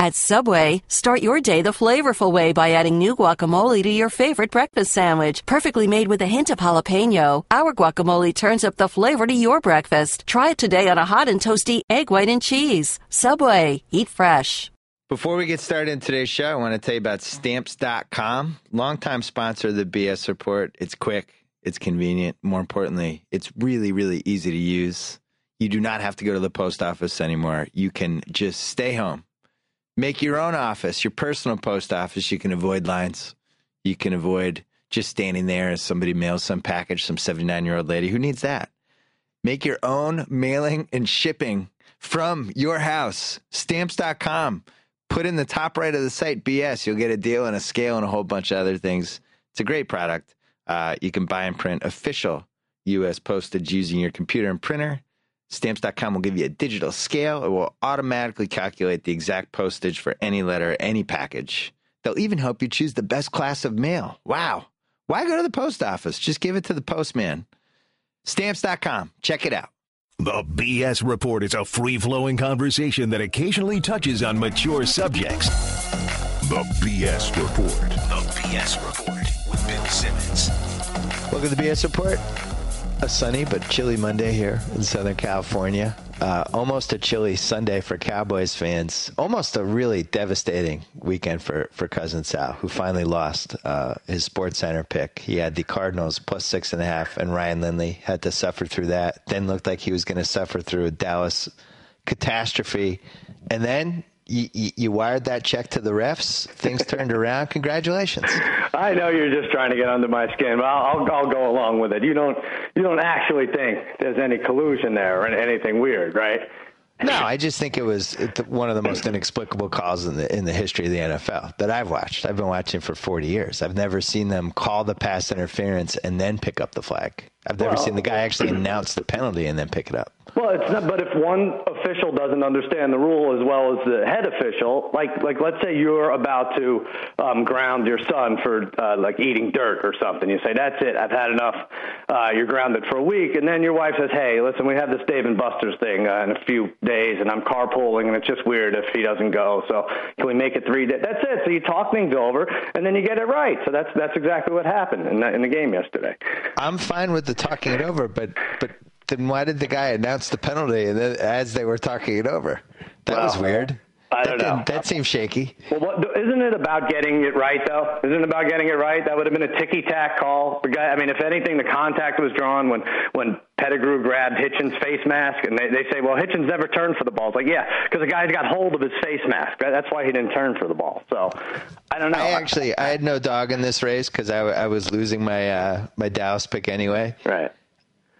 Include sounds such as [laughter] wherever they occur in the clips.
At Subway, start your day the flavorful way by adding new guacamole to your favorite breakfast sandwich. Perfectly made with a hint of jalapeno, our guacamole turns up the flavor to your breakfast. Try it today on a hot and toasty egg white and cheese. Subway, eat fresh. Before we get started in today's show, I want to tell you about stamps.com, longtime sponsor of the BS report. It's quick, it's convenient. More importantly, it's really, really easy to use. You do not have to go to the post office anymore. You can just stay home Make your own office, your personal post office. You can avoid lines. You can avoid just standing there as somebody mails some package, some 79 year old lady. Who needs that? Make your own mailing and shipping from your house. Stamps.com. Put in the top right of the site BS. You'll get a deal and a scale and a whole bunch of other things. It's a great product. Uh, you can buy and print official U.S. postage using your computer and printer. Stamps.com will give you a digital scale. It will automatically calculate the exact postage for any letter, any package. They'll even help you choose the best class of mail. Wow. Why go to the post office? Just give it to the postman. Stamps.com. Check it out. The BS Report is a free flowing conversation that occasionally touches on mature subjects. The BS Report. The BS Report with Bill Simmons. Welcome to the BS Report a sunny but chilly Monday here in Southern California. Uh, almost a chilly Sunday for Cowboys fans. Almost a really devastating weekend for, for Cousin Sal, who finally lost uh, his Sports Center pick. He had the Cardinals plus six and a half, and Ryan Lindley had to suffer through that. Then looked like he was going to suffer through a Dallas catastrophe. And then you, you, wired that check to the refs. Things turned around. Congratulations. I know you're just trying to get under my skin, but I'll, I'll, I'll go along with it. You don't you don't actually think there's any collusion there or anything weird, right? No, I just think it was one of the most inexplicable calls in the in the history of the NFL that I've watched. I've been watching for 40 years. I've never seen them call the pass interference and then pick up the flag. I've never well, seen the guy actually [clears throat] announce the penalty and then pick it up. Well, it's not. But if one official doesn't understand the rule as well as the head official, like like let's say you're about to um, ground your son for uh, like eating dirt or something, you say that's it. I've had enough. Uh, you're grounded for a week, and then your wife says, "Hey, listen, we have this Dave and Buster's thing uh, in a few days, and I'm carpooling, and it's just weird if he doesn't go. So can we make it three days? That's it. So you talk things over, and then you get it right. So that's that's exactly what happened in the, in the game yesterday. I'm fine with the talking it over, but but then why did the guy announce the penalty and then, as they were talking it over? That was weird. I don't that know. That seems shaky. Well, what, isn't it about getting it right though? Isn't it about getting it right? That would have been a ticky tack call. The guy, I mean, if anything, the contact was drawn when when Pettigrew grabbed Hitchens' face mask, and they, they say, well, Hitchens never turned for the ball. It's like, yeah, because the guy's got hold of his face mask. That's why he didn't turn for the ball. So I don't know. I actually, I had no dog in this race because I, I was losing my uh, my Dallas pick anyway. Right.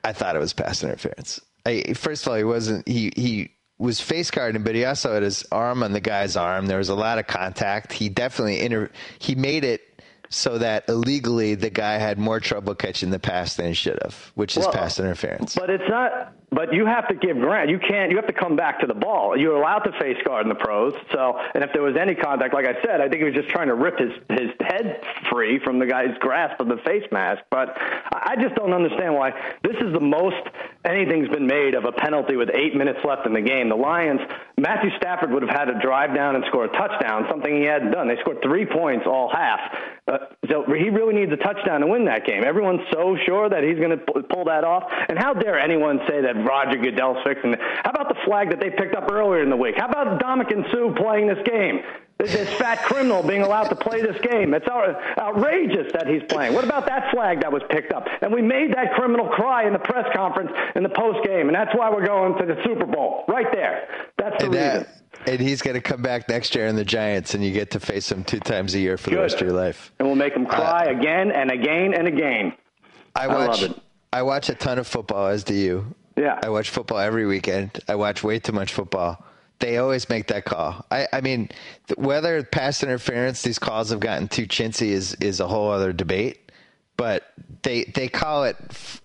I thought it was pass interference. I, first of all, he wasn't. He he was face guarding, but he also had his arm on the guy's arm. There was a lot of contact. He definitely inter- he made it so that illegally the guy had more trouble catching the pass than he should have, which is well, pass interference. But it's not. But you have to give ground. You can't. You have to come back to the ball. You're allowed to face guard in the pros. So, and if there was any contact, like I said, I think he was just trying to rip his his head free from the guy's grasp of the face mask. But I just don't understand why this is the most anything's been made of a penalty with eight minutes left in the game. The Lions, Matthew Stafford would have had to drive down and score a touchdown, something he hadn't done. They scored three points all half. Uh, so he really needs a touchdown to win that game. Everyone's so sure that he's going to pull that off. And how dare anyone say that Roger Goodell fixing it? How about the flag that they picked up earlier in the week? How about Ndamukong Suh playing this game? This fat criminal being allowed to play this game. It's outrageous that he's playing. What about that flag that was picked up? And we made that criminal cry in the press conference in the post game, and that's why we're going to the Super Bowl. Right there. That's the and reason. That, and he's going to come back next year in the Giants, and you get to face him two times a year for Good. the rest of your life. And we'll make him cry uh, again and again and again. I watch. I, I watch a ton of football, as do you. Yeah. I watch football every weekend. I watch way too much football. They always make that call. I, I mean, whether pass interference, these calls have gotten too chintzy is is a whole other debate. But they they call it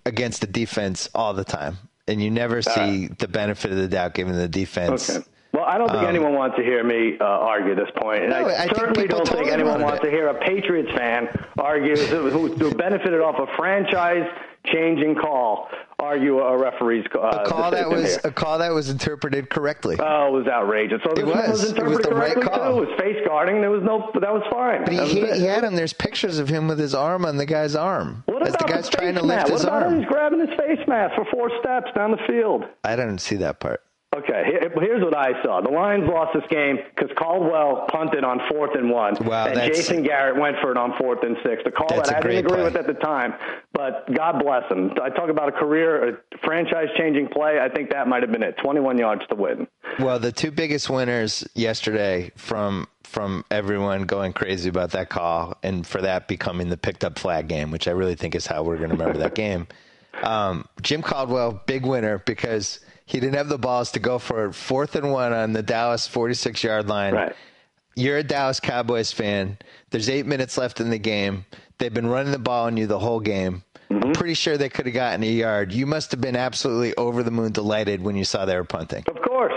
against the defense all the time, and you never see the benefit of the doubt given the defense. Okay. Well, I don't think um, anyone wants to hear me uh, argue this point, and no, I, I, certainly don't think anyone wants it. to hear a Patriots fan argue who, who benefited off a franchise changing call argue a referee's uh, a call that was here. a call that was interpreted correctly. Oh, it was outrageous. So It was. was It was interpreted the right call. too. It was face guarding. There was no. That was fine. But he, was he, had him. There's pictures of him with his arm on the guy's arm What as the about guy's the trying to lift his what about arm. He's grabbing his face mask for four steps down the field. I didn't see that part. Okay, here's what I saw. The Lions lost this game because Caldwell punted on fourth and one, Wow, and Jason Garrett went for it on fourth and six. The call that I didn't agree play. with at the time, but God bless him. I talk about a career, a franchise-changing play. I think that might have been it. 21 yards to win. Well, the two biggest winners yesterday from from everyone going crazy about that call, and for that becoming the picked up flag game, which I really think is how we're going to remember that [laughs] game. Um, Jim Caldwell, big winner because he didn't have the balls to go for it. Fourth and one on the Dallas 46 yard line. Right. You're a Dallas Cowboys fan. There's eight minutes left in the game. They've been running the ball on you the whole game. I'm mm-hmm. pretty sure they could have gotten a yard. You must have been absolutely over the moon delighted when you saw they were punting. Of course,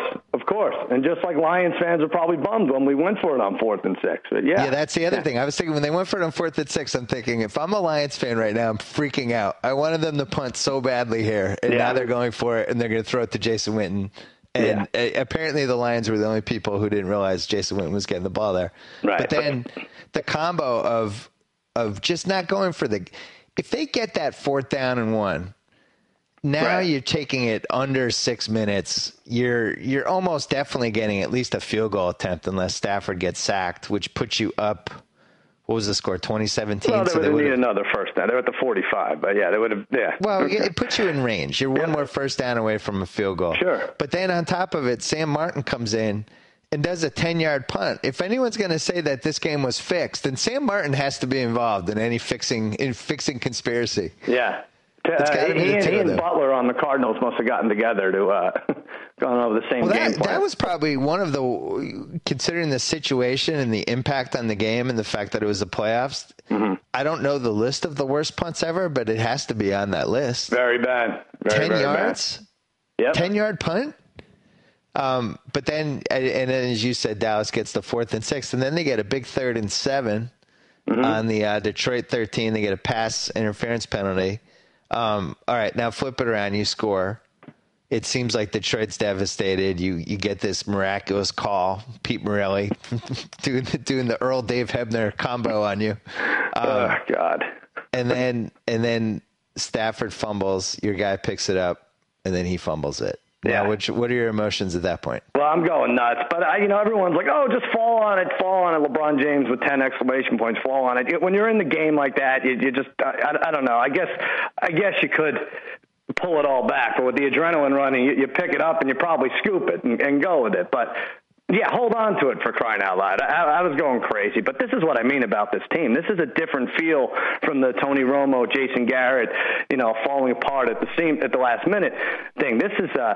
course. And just like Lions fans are probably bummed when we went for it on fourth and six. But yeah, Yeah, that's the other thing. I was thinking when they went for it on fourth and six, I'm thinking if I'm a Lions fan right now, I'm freaking out. I wanted them to punt so badly here, and Yeah. now they're going for it, and they're going to throw it to Jason Witten. And uh, apparently, the Lions were the only people who didn't realize Jason Witten was getting the ball there. Right. But then the combo of of just not going for the if they get that fourth down and one, now Right. you're taking it under six minutes. You're you're almost definitely getting at least a field goal attempt unless Stafford gets sacked, which puts you up. What was the score? 2017. Well, they so would they have would needed have. another first down. They're at the 45, but yeah, they would have. Yeah. Well, it it puts you in range. You're one more first down away from a field goal. Sure. But then on top of it, Sam Martin comes in and does a 10 yard punt. If anyone's going to say that this game was fixed, then Sam Martin has to be involved in any fixing in fixing conspiracy. Yeah. It's Uh, be he, the and, two he and. Butler on the Cardinals must have gotten together to uh, [laughs] gone over the same Well, game that, plan. that was probably one of the, considering the situation and the impact on the game and the fact that it was the playoffs. Mm-hmm. I don't know the list of the worst punts ever, but it has to be on that list. very bad. Very, 10 very yards? Bad. Yep. 10 yard punt? Um, but then, and and then as you said, Dallas gets the fourth and sixth, and then they get a big third and 7 Mm-hmm. on the uh, Detroit 13. They get a pass interference penalty. Um, all right, now flip it around. You score. It seems like Detroit's devastated. You you get this miraculous call, Pete Morelli [laughs] doing the, doing the Earl Dave Hebner combo on you, oh God. and then and then Stafford fumbles. Your guy picks it up, and then he fumbles it. Yeah. Now, which what are your emotions at that point? Well, I'm going nuts, but I, you know, everyone's like, "Oh, just fall on it, fall on it." LeBron James with ten exclamation points, fall on it. When you're in the game like that, you, you just, I, I, I don't know. I guess, I guess you could pull it all back, but with the adrenaline running, you, you pick it up and you probably scoop it and, and go with it. But yeah, hold on to it for crying out loud. I, I was going crazy, but this is what I mean about this team. This is a different feel from the Tony Romo, Jason Garrett, you know, falling apart at the seam at the last minute thing. This is uh,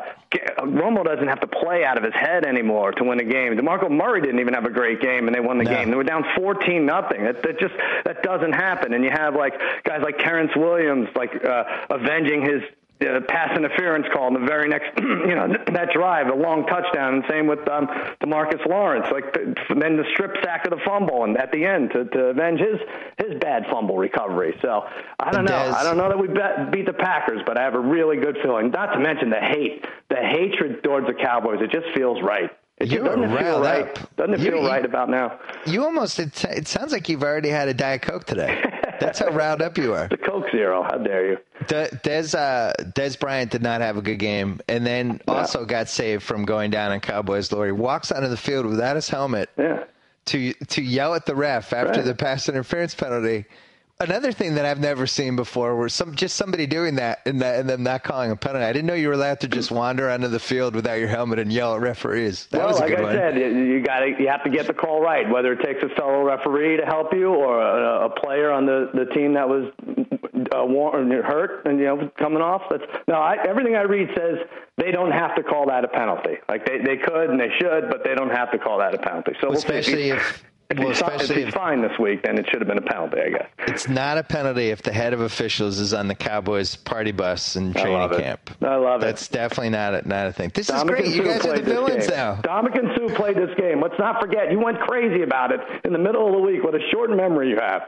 Romo doesn't have to play out of his head anymore to win a game. DeMarco Murray didn't even have a great game, and they won the No. game. They were down fourteen nothing. That, that just that doesn't happen. And you have like guys like Terrence Williams, like uh, avenging his uh, pass interference call in the very next, [clears throat] you know, [clears throat] that drive, a long touchdown, and same with um, Demarcus Lawrence. Like the, then the strip sack of the fumble, and at the end to, to avenge his his bad fumble recovery. So I don't know. Dez- I don't know that we bet, beat the Packers, but I have a really good feeling. Not to mention the hate, the hatred towards the Cowboys. It just feels right. It You just, doesn't feel right? up. Doesn't it You- feel right about now? You almost it, it sounds like you've already had a diet coke today. [laughs] That's how round up you are. [laughs] The Coke Zero. How dare you? De- Dez uh, Dez Bryant did not have a good game, and then also got saved from going down on Cowboys glory. Walks onto the field without his helmet Yeah. to to yell at the ref after Right. the pass interference penalty. Another thing that I've never seen before was some just somebody doing that and, that and them not calling a penalty. I didn't know you were allowed to just [clears throat] wander onto the field without your helmet and yell at referees. That well, was a like good I one. said, you- got to you have to get the call right. Whether it takes a fellow referee to help you or a, a player on the the team that was uh, war- hurt and you know coming off. That's no. I, everything I read says they don't have to call that a penalty. Like they they could and they should, but they don't have to call that a penalty. So we'll see. especially if, if- well, he's, if he's if- fine this week, then it should have been a penalty, I guess. It's not a penalty if the head of officials is on the Cowboys party bus in I training love it. camp. I love it. That's definitely not a, not a thing. This is Dominican great. You guys are the villains game. now. Ndamukong Suh played this game. Let's not forget, you went crazy about it in the middle of the week. What a short memory you have.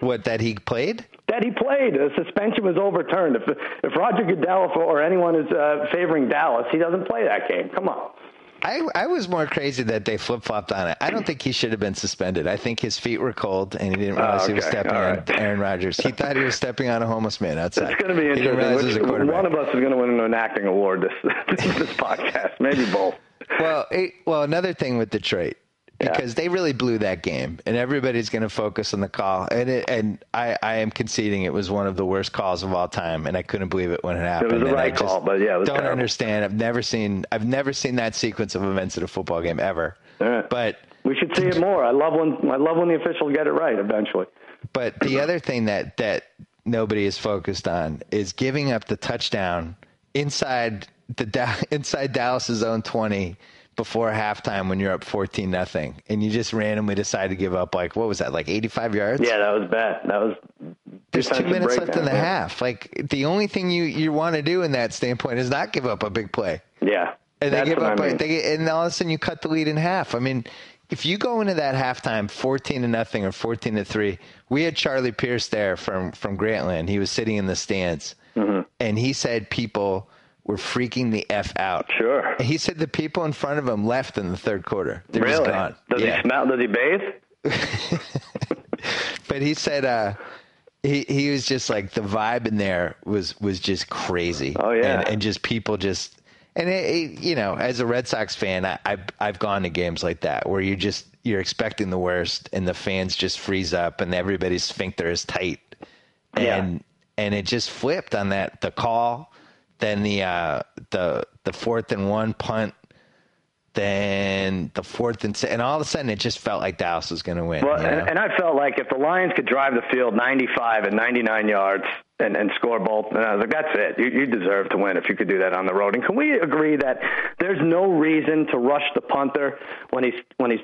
What that he played? That he played. The suspension was overturned. If if Roger Goodell or anyone is uh, favoring Dallas, he doesn't play that game. Come on. I, I was more crazy that they flip flopped on it. I don't think he should have been suspended. I think his feet were cold and he didn't realize Oh, okay. he was stepping All on right. Aaron Rodgers. He thought he was stepping on a homeless man outside. It's going to be He didn't realize he was a interesting. Which, one of us is going to win an acting award [laughs] this this podcast. Maybe both. Well, it, well, another thing with Detroit Yeah. because they really blew that game, and everybody's going to focus on the call. And it, and I, I am conceding it was one of the worst calls of all time, and I couldn't believe it when it happened. the and I right just call, but yeah, it was don't terrible. understand. I've never seen I've never seen that sequence of events at a football game ever. Right. But We should see it more. I love when I love when the officials get it right eventually. But the [clears throat] other thing that that nobody is focused on is giving up the touchdown inside the [laughs] inside Dallas's own 20 before halftime when you're up 14 nothing and you just randomly decide to give up like what was that like 85 yards? Yeah, that was bad. That was There's 2 minutes left in the breakdown. half. Like the only thing you you want to do in that standpoint is not give up a big play. Yeah, And they give up I mean. they, and all of a sudden you cut the lead in half. I mean, if you go into that halftime 14 to nothing or 14 to 3, we had Charlie Pierce there from from Grantland. He was sitting in the stands. Mm-hmm. And he said people were freaking the F out. Sure. And he said the people in front of him left in the third quarter. They were really? just gone. Does yeah. he smell? Does he bathe? [laughs] But he said uh he, he was just like the vibe in there was was just crazy. Oh, yeah. and, and just people just and it, it, you know as a Red Sox fan, I, I've I've gone to games like that where you just you're expecting the worst and the fans just freeze up and everybody's sphincter is tight, Yeah. and and it just flipped on that the call, then the uh, the the fourth and one punt. Then the fourth and and all of a sudden it just felt like Dallas was going to win. Well, you know? and, and I felt like if the Lions could drive the field 95 and 99 yards and, and score both, and I was like, that's it. You, you deserve to win if you could do that on the road. And can we agree that there's no reason to rush the punter when he's when he's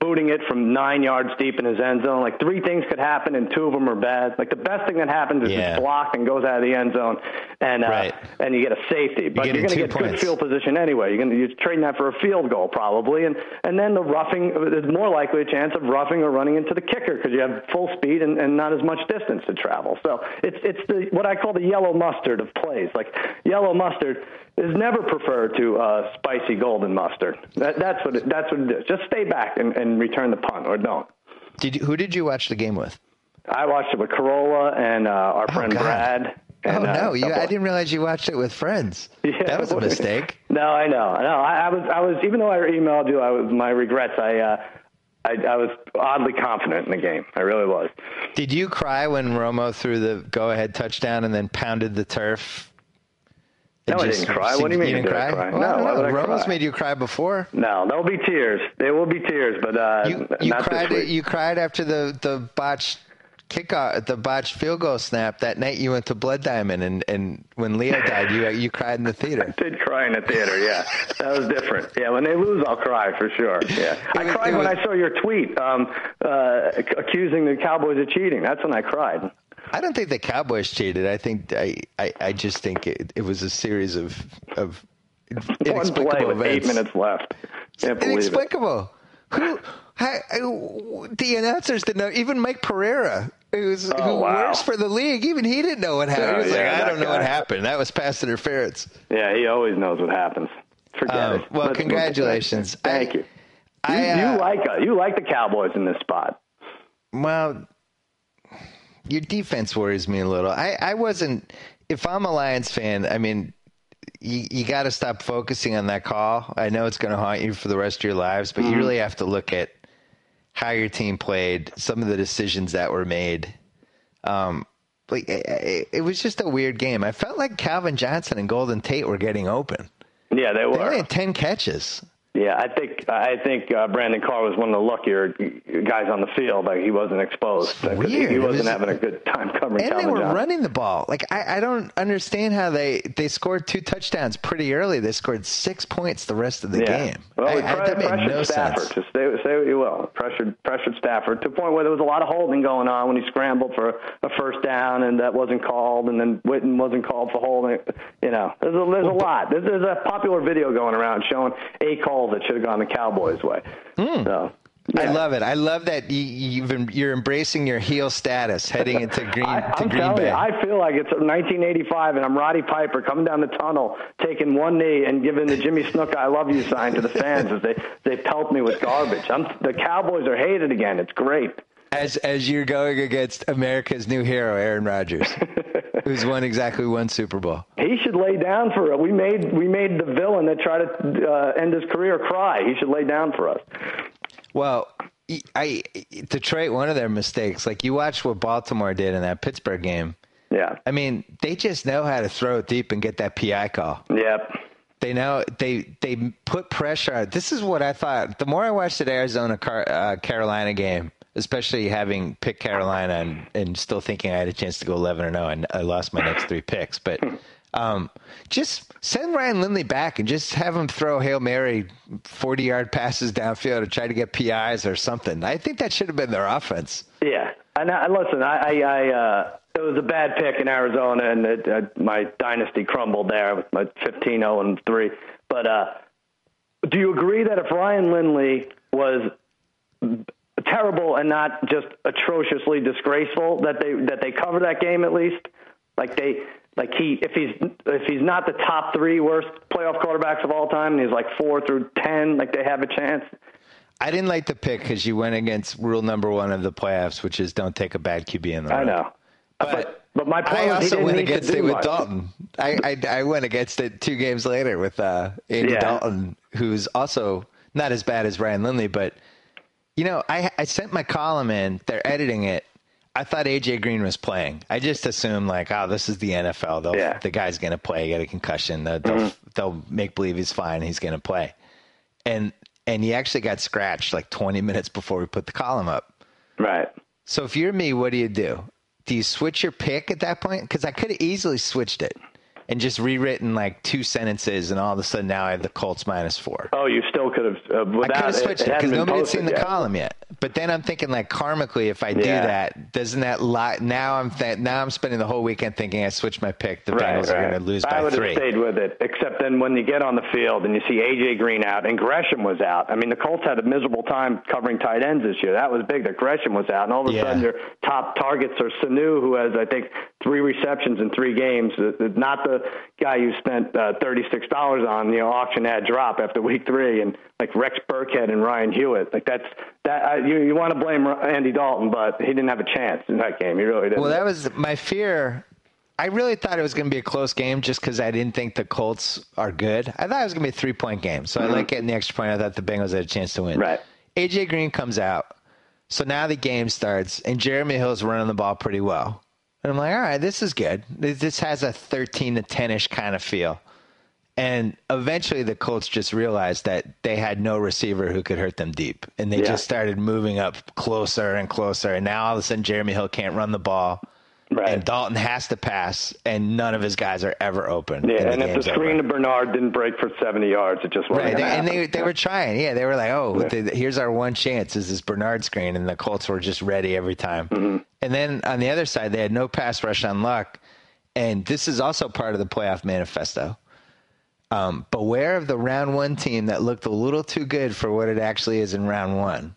booting it from nine yards deep in his end zone? Like three things could happen, and two of them are bad. Like the best thing that happens is Yeah. it's blocked and goes out of the end zone, and uh, Right. and you get a safety. But getting you're going to get good field position anyway. You're going to you're trading that for a field goal probably, and and then the roughing. is more likely a chance of roughing or running into the kicker because you have full speed and, and not as much distance to travel. So it's it's the what I call the yellow mustard of plays. Like yellow mustard is never preferred to uh, spicy golden mustard. That, that's what it, that's what it is. Just stay back and, and return the punt or don't. Did you, who did you watch the game with? I watched it with Carolla and uh, our friend God. Brad. And, oh uh, no, a you, I didn't realize you watched it with friends. [laughs] Yeah. that was a mistake. No, I know. No, I, I was. I was. Even though I emailed you, I was. My regrets. I. Uh, I, I was oddly confident in the game. I really was. Did you cry when Romo threw the go-ahead touchdown and then pounded the turf? No, I didn't cry. What do you mean, didn't did I cry? cry? Well, No, I don't why would I cry? made you cry before. No, there will be tears. There will be tears, but uh, You you cried. You cried after the the botched kickoff, the botched field goal snap that night. You went to Blood Diamond, and and when Leo [laughs] died, you you cried in the theater. I did cry in the theater. Yeah, that was different. Yeah, when they lose, I'll cry for sure. Yeah, I was- cried when was- I saw your tweet um, uh, accusing the Cowboys of cheating. That's when I cried. I don't think the Cowboys cheated. I think I I, I just think it, it was a series of of One play inexplicable with eight minutes left. Can't believe it. Inexplicable. Who? I, I- the announcers didn't know. Even Mike Pereira, who's Oh, who wow. works for the league, even he didn't know what happened. Oh, he was yeah, like, I don't know what happened. That was pass interference. Yeah, he always knows what happens. Forget Um, it. well, Let's congratulations. Thank I- you. You, I, uh, you like uh, you like the Cowboys in this spot. Well, your defense worries me a little. I, I wasn't. If I'm a Lions fan, I mean, you, you got to stop focusing on that call. I know it's going to haunt you for the rest of your lives, but Mm-hmm. you really have to look at how your team played, some of the decisions that were made. Um, like it, it, was just a weird game. I felt like Calvin Johnson and Golden Tate were getting open. Yeah, they They were. only had ten catches. Yeah, I think I think uh, Brandon Carr was one of the luckier guys on the field. Like he wasn't exposed. It's 'Cause weird. He, wasn't was- having a good time covering. And they were Johnson. running the ball. Like I, I don't understand how they they scored two touchdowns pretty early. They scored six points the rest of the Yeah. game. Well, I, we I, that made pressured no Stafford. sense. Just say, say what you will. Pressured, pressured Stafford to the point where there was a lot of holding going on when he scrambled for a first down, and that wasn't called, and then Witten wasn't called for holding. You know, there's a, there's a lot. There's, there's a popular video going around showing a call that should have gone the Cowboys' way. Hmm. So I love it. I love that you, you've been, you're embracing your heel status heading into [laughs] Green I, to I'm Green Bay. you, I feel like it's 1985 and I'm Roddy Piper coming down the tunnel, taking one knee and giving the Jimmy Snuka "I love you" sign to the fans as they they pelt me with garbage. I'm, the Cowboys are hated again. It's great. as as you're going against America's new hero, Aaron Rodgers, [laughs] who's won exactly one Super Bowl. He should lay down for it. We made we made the villain that tried to uh, end his career cry. He should lay down for us. Well, I Detroit, one of their mistakes. Like you watch what Baltimore did in that Pittsburgh game. Yeah. I mean, they just know how to throw it deep and get that PI call. Yep. They know they they put pressure. This is what I thought. The more I watched the Arizona Car, uh, Carolina game, especially having picked Carolina and, and still thinking I had a chance to go eleven or no, and I lost my next three picks. But um, just send Ryan Lindley back and just have him throw hail mary forty yard passes downfield to try to get PIs or something. I think that should have been their offense. Yeah, and I, listen, I, I, I uh, it was a bad pick in Arizona, and it, uh, my dynasty crumbled there with my 15-0 and three. But uh, do you agree that if Ryan Lindley was terrible and not just atrociously disgraceful, that they that they cover that game at least? Like they. Like he, if he's if he's not the top three worst playoff quarterbacks of all time, and he's like four through ten, like they have a chance. I didn't like the pick because you went against rule number one of the playoffs, which is don't take a bad QB in the road. I know, but but, my point I also went against it with much. Dalton. I, I I went against it two games later with uh, Andy Yeah. Dalton, who's also not as bad as Ryan Lindley, but you know, I I sent my column in. They're editing it. I thought AJ Green was playing. I just assumed like, oh, this is the NFL. They'll, Yeah. The guy's gonna play. Get a concussion. They'll, they'll, mm-hmm. they'll make believe he's fine. He's gonna play. And and he actually got scratched like 20 minutes before we put the column up. Right. So if you're me, what do you do? Do you switch your pick at that point? Because I could have easily switched it and just rewritten like two sentences, and all of a sudden now I have the Colts minus four. Oh, you still could have. Uh, I could have switched it because been nobody had seen the yet. column yet. But then I'm thinking like karmically, if I do Yeah. that, doesn't that lie? Now I'm th- now I'm spending the whole weekend thinking I switched my pick. The Right, Bengals are going to lose I by would three. have stayed with it, except then when you get on the field and you see AJ Green out and Gresham was out. I mean, the Colts had a miserable time covering tight ends this year. That was big that Gresham was out, and all of a Yeah. sudden your top targets are Sanu, who has I think three receptions in three games. Not the guy you spent uh, thirty six dollars on, you know, auction ad drop after week three, and like Rex Burkhead and Ryan Hewitt. Like that's that uh, you you want to blame Andy Dalton, but he didn't have a chance in that game. He really didn't. Well, that was my fear. I really thought it was going to be a close game just because I didn't think the Colts are good. I thought it was going to be a three point game. So I like getting the extra point. I thought the Bengals had a chance to win. Mm-hmm. Right. AJ Green comes out. So now the game starts, and Jeremy Hill's running the ball pretty well. And I'm like, all right, this is good. This has a 13 to 10 ish kind of feel. And eventually the Colts just realized that they had no receiver who could hurt them deep. And they Yeah. just started moving up closer and closer. And now all of a sudden Jeremy Hill can't run the ball. Right. And Dalton has to pass, and none of his guys are ever open. Yeah, and, and the if the screen over. to Bernard didn't break for 70 yards, it just wasn't Right, they, and they they were trying. Yeah, they were like, "Oh, the, here's our one chance is this Bernard screen," and the Colts were just ready every time. Mm-hmm. And then on the other side, they had no pass rush on luck, and this is also part of the playoff manifesto. Um, beware of the round one team that looked a little too good for what it actually is in round one.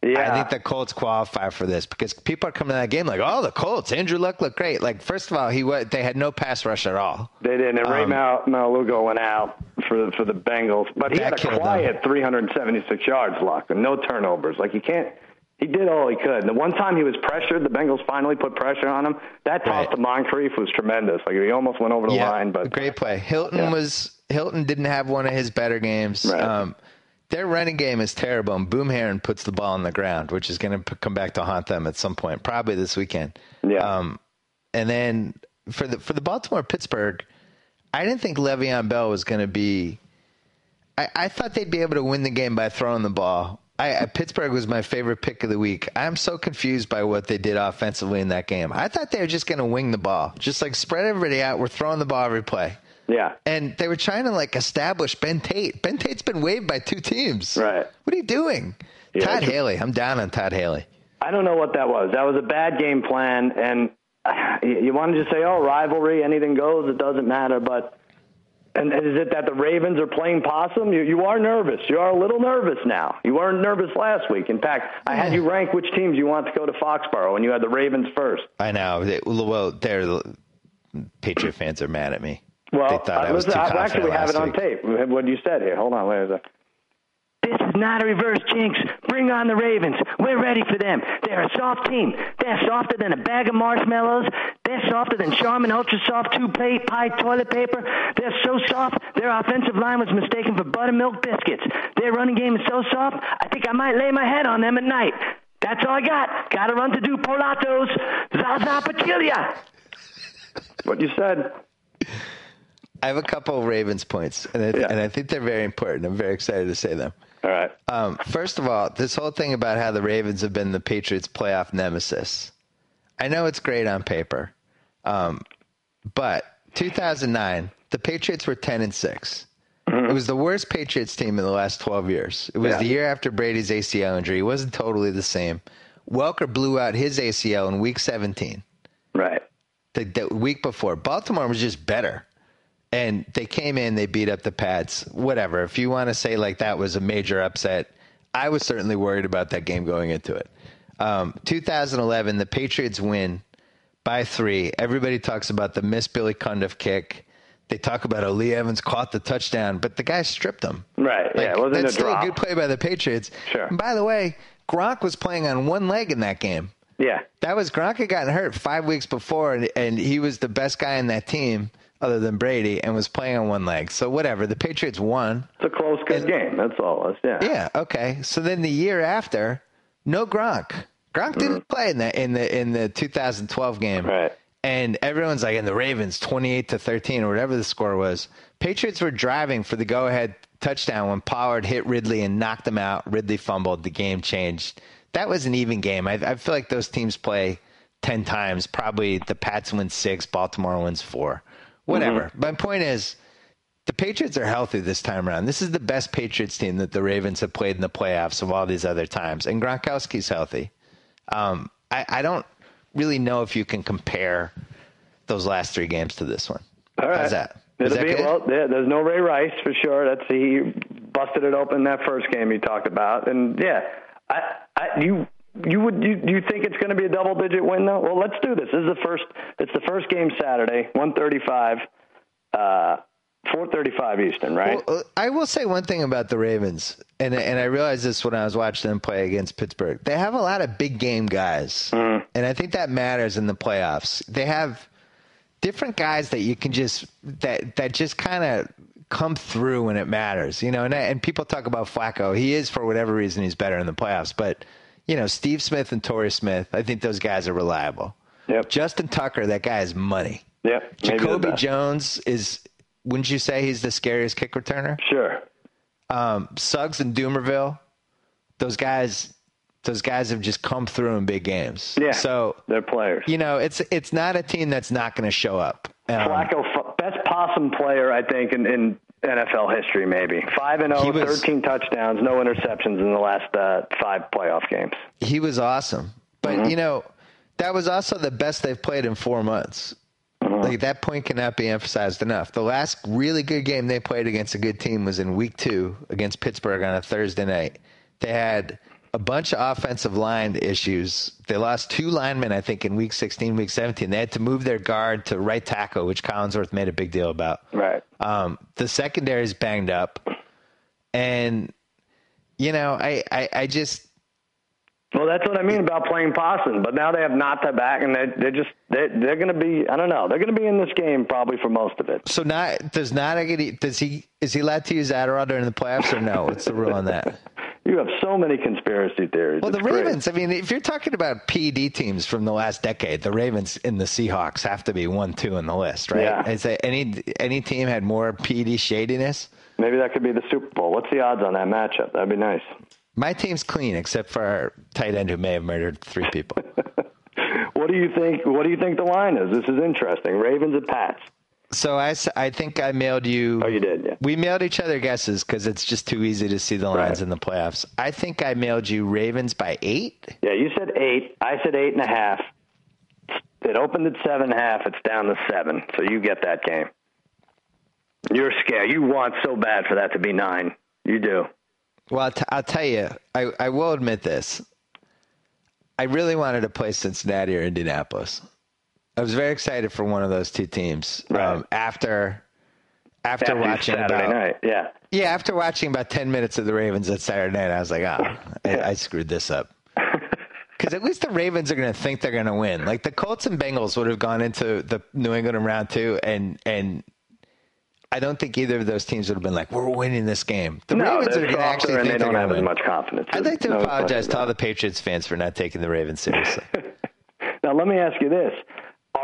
Yeah. I think the Colts qualify for this because people are coming to that game like, "Oh, the Colts, Andrew Luck looked great." Like, first of all, he wa- they had no pass rush at all. they didn't. and Ray um, Mal- Maualuga went out for for the Bengals, but he had a killed them. quiet 376 yards, luck, and no turnovers. Like you can't. He did all he could. And the one time he was pressured, the Bengals finally put pressure on him. That toss Right. to Moncrief was tremendous. Like he almost went over the line, but great play. Hilton Yeah. was Hilton didn't have one of his better games. Right. Um, their running game is terrible, and Boom Herron puts the ball on the ground, which is going to come back to haunt them at some point, probably this weekend. Yeah. Um, and then for the for the Baltimore Pittsburgh, I didn't think Le'Veon Bell was going to be. I, I thought they'd be able to win the game by throwing the ball. I, I, Pittsburgh was my favorite pick of the week. I'm so confused by what they did offensively in that game. I thought they were just going to wing the ball, just like spread everybody out. We're throwing the ball every play. Yeah, And they were trying to like establish Ben Tate. Ben Tate's been waived by two teams. Right. What are you doing? Yeah, Todd Haley. I'm down on Todd Haley. I don't know what that was. That was a bad game plan, and uh, you you want to just say, "Oh, rivalry, anything goes." It doesn't matter, but And is it that the Ravens are playing possum? You, you are nervous. You are a little nervous now. You weren't nervous last week. In fact, I had you rank which teams you want to go to Foxborough, and you had the Ravens first. I know. They, well, they're Patriot fans are mad at me. Well, they thought I, I was listen, too I actually confident have it last on week. tape. What you said here. Hold on. Wait a second. This is not a reverse jinx. Bring on the Ravens. We're ready for them. They're a soft team. They're softer than a bag of marshmallows. They're softer than Charmin Ultra Soft two plate pie toilet paper. They're so soft, their offensive line was mistaken for buttermilk biscuits. Their running game is so soft, I think I might lay my head on them at night. That's all I got. Got to run to do polatos. Zaza Pachulia. What you said. I have a couple of Ravens points, and I, Yeah. and I think they're very important. I'm very excited to say them. All right. Um, first of all, this whole thing about how the Ravens have been the Patriots' playoff nemesis. I know it's great on paper, um, but 2009, the Patriots were 10 and 6. It was the worst Patriots team in the last 12 years. It was Yeah. the year after Brady's ACL injury. It wasn't totally the same. Welker blew out his ACL in week 17 Right. the, the week before. Baltimore was just better. And they came in, they beat up the Pats. Whatever. If you want to say like that was a major upset, I was certainly worried about that game going into it. Um, 2011, the Patriots win by three. Everybody talks about the missed Billy Cundiff kick. They talk about how Lee Evans caught the touchdown, but the guy stripped him. Right. yeah, it wasn't that's a still a good play by the Patriots. Sure. And by the way, Gronk was playing on one leg in that game. Yeah. That was Gronk had gotten hurt five weeks before, and, and he was the best guy in that team other than Brady, and was playing on one leg. So whatever, the Patriots won. It's a close, good game. That's all it was. Yeah. Yeah, okay. So then the year after, no Gronk. Gronk didn't mm. play in the in the in the 2012 game. Right. And everyone's like, in the Ravens, 28 to 13 or whatever the score was. Patriots were driving for the go-ahead touchdown when Pollard hit Ridley and knocked him out. Ridley fumbled. The game changed. That was an even game. I, I feel like those teams play 10 times. Probably the Pats win six, Baltimore wins four. Whatever. My point is, the Patriots are healthy this time around. This is the best Patriots team that the Ravens have played in the playoffs of all these other times. And Gronkowski's healthy. Um, I, I don't really know if you can compare those last three games to this one. All right. How's that? Is It'll that be, good? well, yeah, there's no Ray Rice for sure. That's he busted it open that first game you talked about, and yeah, I, I you you would you, you think it's going to be a double digit win though? Well, let's do this. This is the first. It's the first game Saturday, one thirty five, uh, four thirty five Eastern, right? Well, uh, I will say one thing about the Ravens, and and I realized this when I was watching them play against Pittsburgh. They have a lot of big game guys, Mm-hmm. and I think that matters in the playoffs. They have different guys that you can just that that just kind of come through when it matters, you know. And and people talk about Flacco. He is for whatever reason he's better in the playoffs, but you know Steve Smith and Torrey Smith. I think those guys are reliable. Yep. Justin Tucker, that guy is money. Yep. Jacoby. Jones is. Wouldn't you say he's the scariest kick returner? Sure. um, Suggs and Dumervil, those guys, those guys have just come through in big games. Yeah. So they're players. you know, it's it's not a team that's not going to show up. Um, Flacco, best possum player I think in, in NFL history, maybe five and He 0, was- 13 touchdowns, no interceptions in the last uh, five playoff games. he was awesome, but Mm-hmm. you know, that was also the best they've played in four months. Mm-hmm. Like that point cannot be emphasized enough. The last really good game they played against a good team was in Week Two against Pittsburgh on a Thursday night. They had a bunch of offensive line issues. They lost two linemen, I think, in Week 16, Week 17. They had to move their guard to right tackle, which Collinsworth made a big deal about. Right. Um, the secondary is banged up, and you know, I, I, I just Well, that's what I mean about playing possum. But now they have Ngata back, and they're, they're just they're, they're going to be. I don't know. They're going to be in this game probably for most of it. So not does not get does he is he allowed to use Adderall during the playoffs or no? What's the rule on that? You have so many conspiracy theories. Well, the It's great. Ravens. I mean, if you're talking about PD teams from the last decade, the Ravens and the Seahawks have to be one, two in the list, right? Yeah. Is any any team had more PD shadiness? Maybe that could be the Super Bowl. What's the odds on that matchup? That'd be nice. My team's clean, except for our tight end who may have murdered three people. [laughs] What do you think? What do you think the line is? This is interesting. Ravens at Pats. So I, I think I mailed you. Oh, you did, yeah. We mailed each other guesses because it's just too easy to see the lines Right. in the playoffs. I think I mailed you Ravens by eight. Yeah, you said eight. I said eight and a half. It opened at seven and a half. It's down to seven. So you get that game. You're scared. You want so bad for that to be nine. You do. Well, I'll, t- I'll tell you, I, I will admit this. I really wanted to play Cincinnati or Indianapolis. I was very excited for one of those two teams. Right. Um, after after After watching Saturday about night. Yeah. yeah, after watching about ten minutes of the Ravens at Saturday night, I was like, oh, I, I screwed this up. [laughs] Because at least the Ravens are going to think they're going to win. Like the Colts and Bengals would have gone into the New England in round two, and and I don't think either of those teams would have been like, we're winning this game. The no, Ravens are going to actually think they don't have as much confidence. I'd like to No apologize to all the Patriots fans for not taking the Ravens seriously. [laughs] Now, let me ask you this.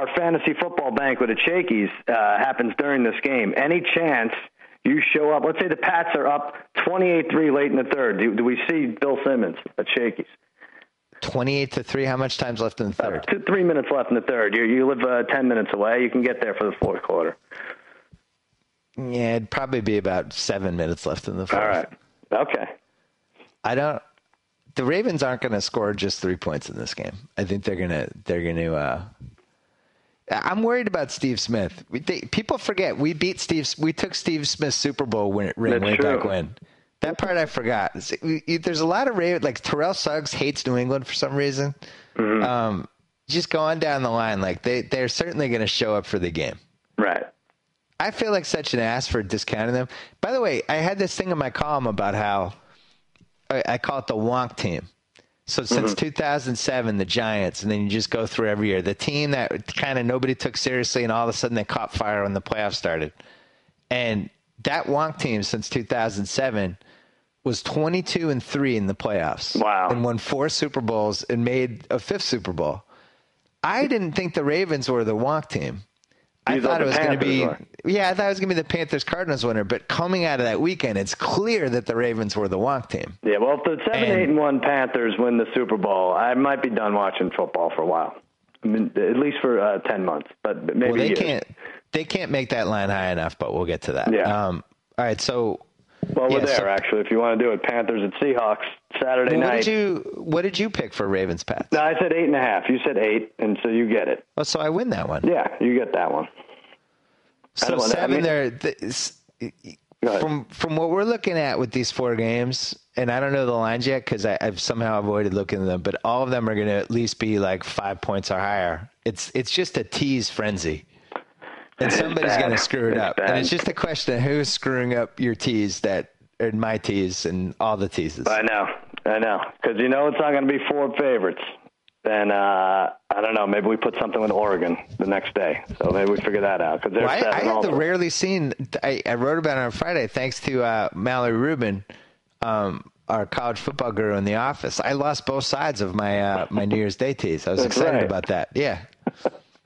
Our fantasy football banquet at Shakey's uh, happens during this game. Any chance you show up? Let's say the Pats are up 28-3 late in the third. Do, do we see Bill Simmons at Shakey's? 28 to 3. How much time's left in the third? Two, three minutes left in the third. You, you live uh, 10 minutes away. You can get there for the fourth quarter. Yeah, it'd probably be about seven minutes left in the fourth. All right. Okay. I don't. The Ravens aren't going to score just three points in this game. I think they're gonna. They're gonna. Uh, I'm worried about Steve Smith. We, they, people forget we beat Steve. We took Steve Smith's Super Bowl win, ring That's way true. back when. That part I forgot. There's a lot of Raven like Terrell Suggs hates New England for some reason. Mm-hmm. Um, just going down the line, like they they're certainly going to show up for the game. Right. I feel like such an ass for discounting them. By the way, I had this thing in my column about how I, I call it the wonk team. So since mm-hmm. 2007, the Giants, and then you just go through every year. The team that kind of nobody took seriously, and all of a sudden they caught fire when the playoffs started. And that wonk team since 2007 was 22 and three in the playoffs. Wow. And won four Super Bowls and made a fifth Super Bowl. I didn't think the Ravens were the wonk team. I thought it was going to be, yeah, I thought it was going to be the Panthers Cardinals winner. But coming out of that weekend, it's clear that the Ravens were the wonk team. Yeah, well, if the seven, And- eight, and one Panthers win the Super Bowl, I might be done watching football for a while. I mean, at least for uh, ten months, but maybe Well, they years. can't, they can't make that line high enough. But we'll get to that. Yeah. Um, all right. So, Well, we're yeah, there so- actually. If you want to do it, Panthers at Seahawks Saturday what night. did you, what did you pick for Ravens Pats? No, I said eight and a half. You said eight, and so you get it. Oh, so I win that one. Yeah, you get that one. So don't I seven mean- there. From from what we're looking at with these four games, and I don't know the lines yet because I've somehow avoided looking at them, but all of them are going to at least be like five points or higher. It's it's just a tease frenzy, and [laughs] somebody's going to screw it It's up, bad. and it's just a question of who's screwing up your tease that and my tease and all the teases. I know, I know, because you know it's not going to be four favorites. Then uh, I don't know. Maybe we put something with Oregon the next day. So maybe we figure that out because they're Well, I, I have the rarely seen. I, I wrote about it on Friday, thanks to uh, Mallory Rubin, um, our college football guru in the office. I lost both sides of my uh, my New Year's Day tease. I was That's excited right. about that. Yeah.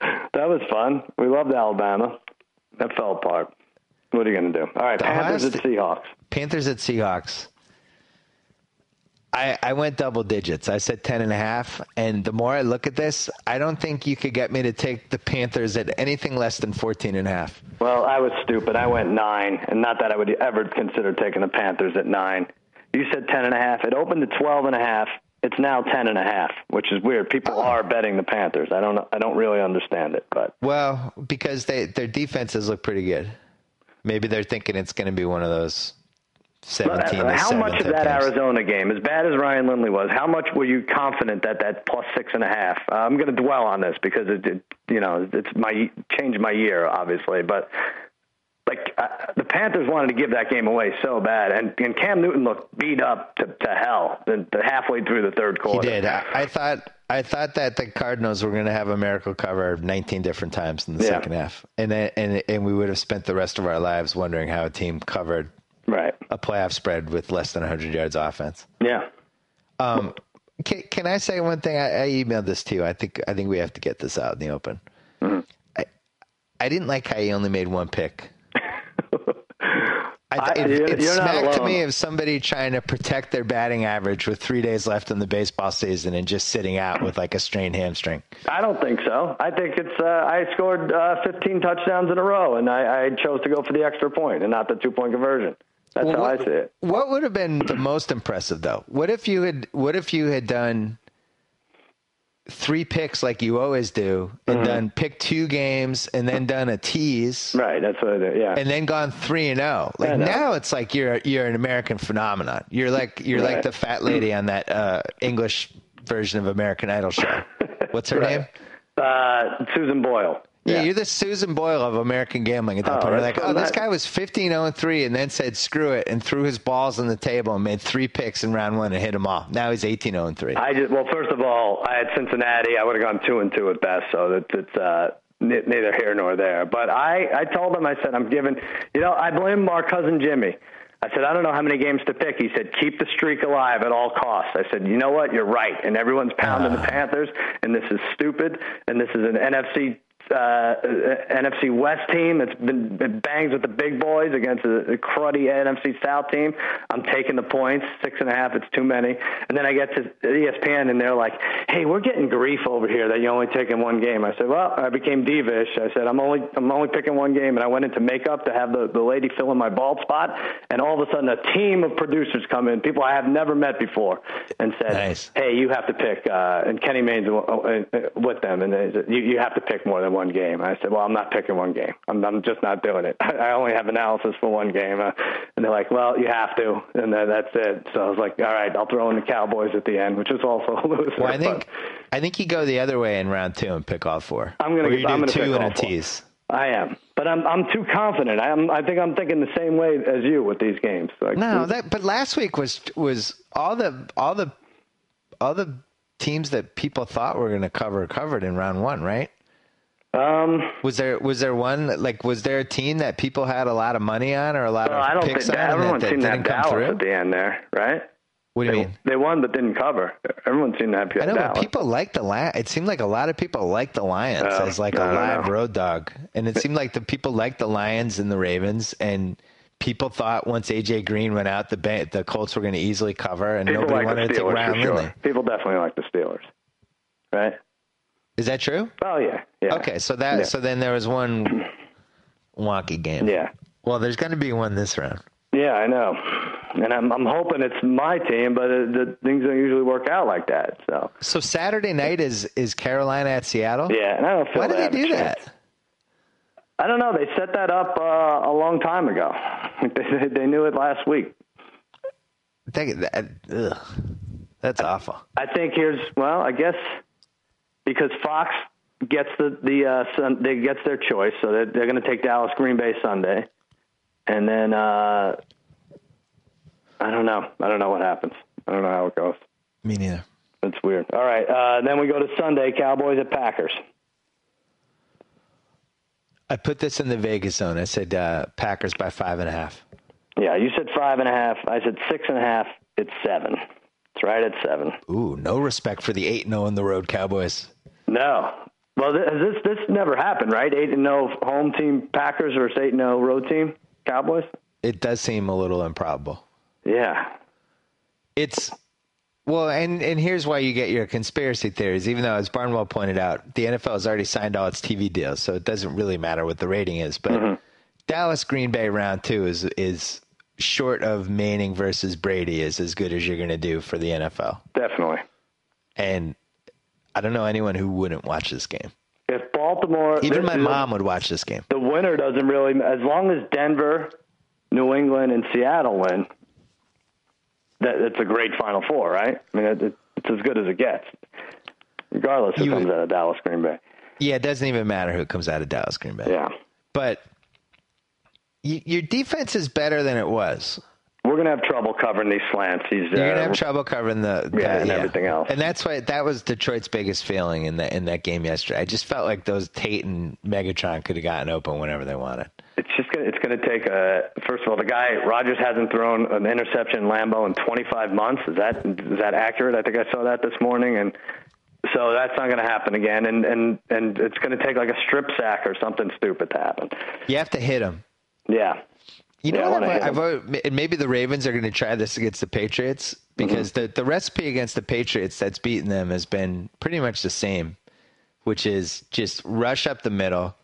That was fun. We loved Alabama. That fell apart. What are you going to do? All right, The Panthers at Seahawks. Panthers at Seahawks. I, I went double digits. I said 10 and a half. And the more I look at this, I don't think you could get me to take the Panthers at anything less than 14 and a half. Well, I was stupid. I went nine, and not that I would ever consider taking the Panthers at nine. You said ten and a half. It opened at twelve and a half. It's now ten and a half, which is weird. People Oh. are betting the Panthers. I don't. I don't really understand it, but Well, because they their defenses look pretty good. Maybe they're thinking it's going to be one of those 17 to how much of that games. Arizona game, as bad as Ryan Lindley was, how much were you confident that that plus six and a half? Uh, I'm going to dwell on this because it, it, you know, it's my changed my year, obviously, but. Like uh, the Panthers wanted to give that game away so bad, and, and Cam Newton looked beat up to, to hell the, the halfway through the third quarter. He did. I, I thought I thought that the Cardinals were going to have a miracle cover 19 different times in the Yeah. second half, and then- and and we would have spent the rest of our lives wondering how a team covered Right. a playoff spread with less than 100 yards offense. Yeah. Um, can, can I say one thing? I, I emailed this to you. I think I think we have to get this out in the open. Mm-hmm. I I didn't like how he only made one pick. I, it it smacked to me of somebody trying to protect their batting average with three days left in the baseball season and just sitting out with like a strained hamstring. I don't think so. I think it's. Uh, I scored uh, 15 touchdowns in a row, and I, I chose to go for the extra point and not the two point conversion. That's Well, how what, I see it. What would have been the most impressive though? What if you had what if you had done three picks like you always do, and done pick two games, and then done a tease, Right. That's what I did. Yeah. and then gone three and zero. Like know. now, it's like you're you're an American phenomenon. You're like you're like the fat lady on that uh, English version of American Idol show. [laughs] What's her name? uh, Susan Boyle. Yeah, you're the Susan Boyle of American gambling at that Oh, point. You're like, oh, this guy was 15 0 3 and then said screw it and threw his balls on the table and made three picks in round one and hit them all. Now he's 18 0 3. I just well, first of all, I had Cincinnati. I would have gone two and two at best, so that it's uh, neither here nor there. But I, I told him, I said, I'm giving. You know, I blame our cousin Jimmy. I said, I don't know how many games to pick. He said, keep the streak alive at all costs. I said, you know what? You're right. And everyone's pounding the Panthers, and this is stupid. And this is an NFC uh, NFC West team that's been, been bangs with the big boys against a, a cruddy NFC South team. I'm taking the points, six and a half. It's too many. And then I get to ESPN and they're like, "Hey, we're getting grief over here that you only taking one game." I said, "Well, I became divish." I said, "I'm only I'm only picking one game," and I went into makeup to have the the lady fill in my bald spot. And all of a sudden, a team of producers come in, people I have never met before, and said, Nice. "Hey, you have to pick." Uh, and Kenny Mayne's uh, uh, with them, and they said, you you have to pick more than one game. I said, "Well, I'm not picking one game. I'm I'm just not doing it. [laughs] I only have analysis for one game." Uh, and they're like, "Well, you have to," and then that's it. So I was like, "All right, I'll throw in the Cowboys at the end," which is also [laughs] a loser. Well, I think I think you go the other way in round two and pick all four. I'm gonna Or get- you I'm do gonna two and a tease. I am, but I'm I'm too confident. I'm I think I'm thinking the same way as you with these games. Like, No, that but last week was was all the all the all the teams that people thought were going to cover covered in round one, right? Um, Was there was there one like was there a team that people had a lot of money on or a lot well, of I don't picks think on and everyone that, that seemed to have didn't come Dallas through? at the end there, right? What do you They, mean? they won but didn't cover. Everyone seemed to have I know, Dallas. but people like the Lions. It seemed like a lot of people like the Lions Oh, as like I a live know. road dog, and it seemed like the people liked the Lions and the Ravens, and people thought once AJ Green went out, the ba- the Colts were going to easily cover, and People nobody like wanted to take Ryan sure. People definitely like the Steelers, right? Is that true? Oh yeah, yeah. Okay, so that Yeah. so then there was one wonky game. Yeah, Well, there's going to be one this round. yeah, I know, and I'm I'm hoping it's my team, but it, the things don't usually work out like that. So So Saturday night is is Carolina at Seattle. yeah, and I don't feel Why did they do chance. that? I don't know. They set that up uh, a long time ago. [laughs] they, they knew it last week. That, that, ugh, that's awful. I think here's well, I guess because Fox gets the the uh, sun, they gets their choice, so they're, they're going to take Dallas Green Bay Sunday, and then uh, I don't know. I don't know what happens. I don't know how it goes. Me neither. It's weird. All right, uh, then we go to Sunday, Cowboys at Packers. I put this in the Vegas zone. I said uh, Packers by five and a half. Yeah, you said five and a half. I said six and a half. It's seven. It's right at seven. Ooh, no respect for the eight and oh zero on the road Cowboys. No. Well, th- this this never happened, right? Eight and no home team Packers versus eight and no road team Cowboys. It does seem a little improbable. Yeah. It's well, and and here's why you get your conspiracy theories. Even though, as Barnwell pointed out, the NFL has already signed all its TV deals, so it doesn't really matter what the rating is. But mm-hmm. Dallas Green Bay round two is is short of Manning versus Brady is as good as you're going to do for the NFL. Definitely. And I don't know anyone who wouldn't watch this game. If Baltimore, Even my mom would watch this game. the winner doesn't really, as long as Denver, New England, and Seattle win, that it's a great Final Four, right? I mean, it, it, it's as good as it gets, regardless who You- comes out of Dallas, Green Bay. Yeah, it doesn't even matter who comes out of Dallas Green Bay. Yeah, But y- your defense is better than it was. we're gonna have trouble covering these slants. These You're uh, gonna have trouble covering the, Yeah, the- and everything else. and that's why that was Detroit's biggest failing in that in that game yesterday. I just felt like those Tate and Megatron could have gotten open whenever they wanted. It's just gonna, it's going to take a. First of all, the guy Rodgers hasn't thrown an interception in Lambeau in 25 months. Is that is that accurate? I think I saw that this morning, and so that's not going to happen again. And and and it's going to take like a strip sack or something stupid to happen. You have to hit them. Yeah, You know Yeah, what? I've, I've, and maybe the Ravens are going to try this against the Patriots because Mm-hmm. the the recipe against the Patriots that's beaten them has been pretty much the same, which is just rush up the middle,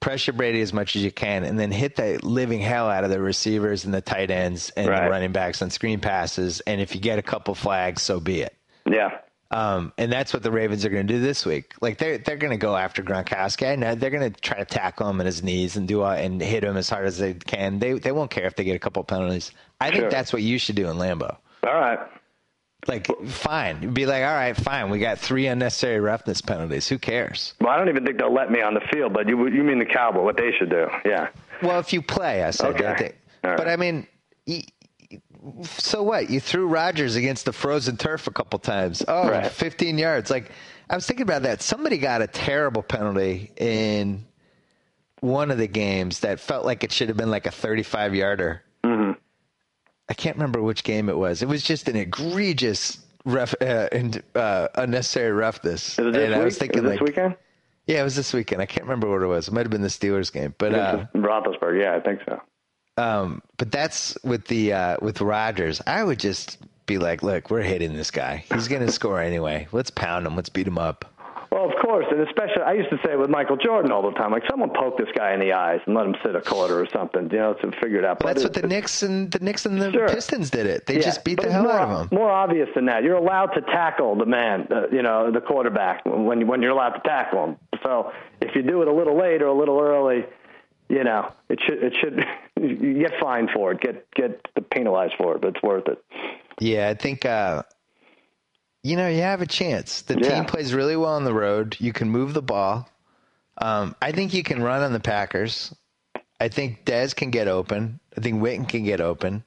pressure Brady as much as you can, and then hit the living hell out of the receivers and the tight ends and Right. the running backs on screen passes. And if you get a couple flags, so be it. yeah. Um, and that's what the Ravens are going to do this week. Like they're they're going to go after Gronkowski. I know they're going to try to tackle him in his knees and do all, and hit him as hard as they can. They they won't care if they get a couple penalties. I Sure. think that's what you should do in Lambeau. All right. Like fine, be like, all right, fine. We got three unnecessary roughness penalties. Who cares? Well, I don't even think they'll let me on the field, but you you mean the Cowboy? What they should do? Yeah. Well, if you play, I said. Okay. I think. All right. But I mean, so what? You threw Rodgers against the frozen turf a couple times. Oh, Right. 15 yards. Like I was thinking about that. Somebody got a terrible penalty in one of the games that felt like it should have been like a 35 yarder. Mm-hmm. I can't remember which game it was. It was just an egregious ref, uh, and uh, unnecessary roughness. Is it this and week? I was thinking like, weekend? yeah, it was this weekend. I can't remember what it was. It might have been the Steelers game, but uh, Roethlisberger. Yeah, I think so. Um, but that's with the uh, with Rodgers. I would just be like, look, we're hitting this guy. He's going to score anyway. Let's pound him. Let's beat him up. Well, of course, and especially I used to say with Michael Jordan all the time, like someone poke this guy in the eyes and let him sit a quarter or something, you know, to figure it out. That's But what the Knicks and the Knicks and the Sure. Pistons did it. They Yeah, just beat the hell more, out of him. More obvious than that. You're allowed to tackle the man, uh, you know, the quarterback when when you're allowed to tackle him. So if you do it a little late or a little early, you know, it should it should you [laughs] get fined for it, get get penalized for it, but it's worth it. Yeah, I think uh, you know you have a chance. The Yeah. team plays really well on the road. You can move the ball. Um, I think you can run on the Packers. I think Dez can get open. I think Witten can get open.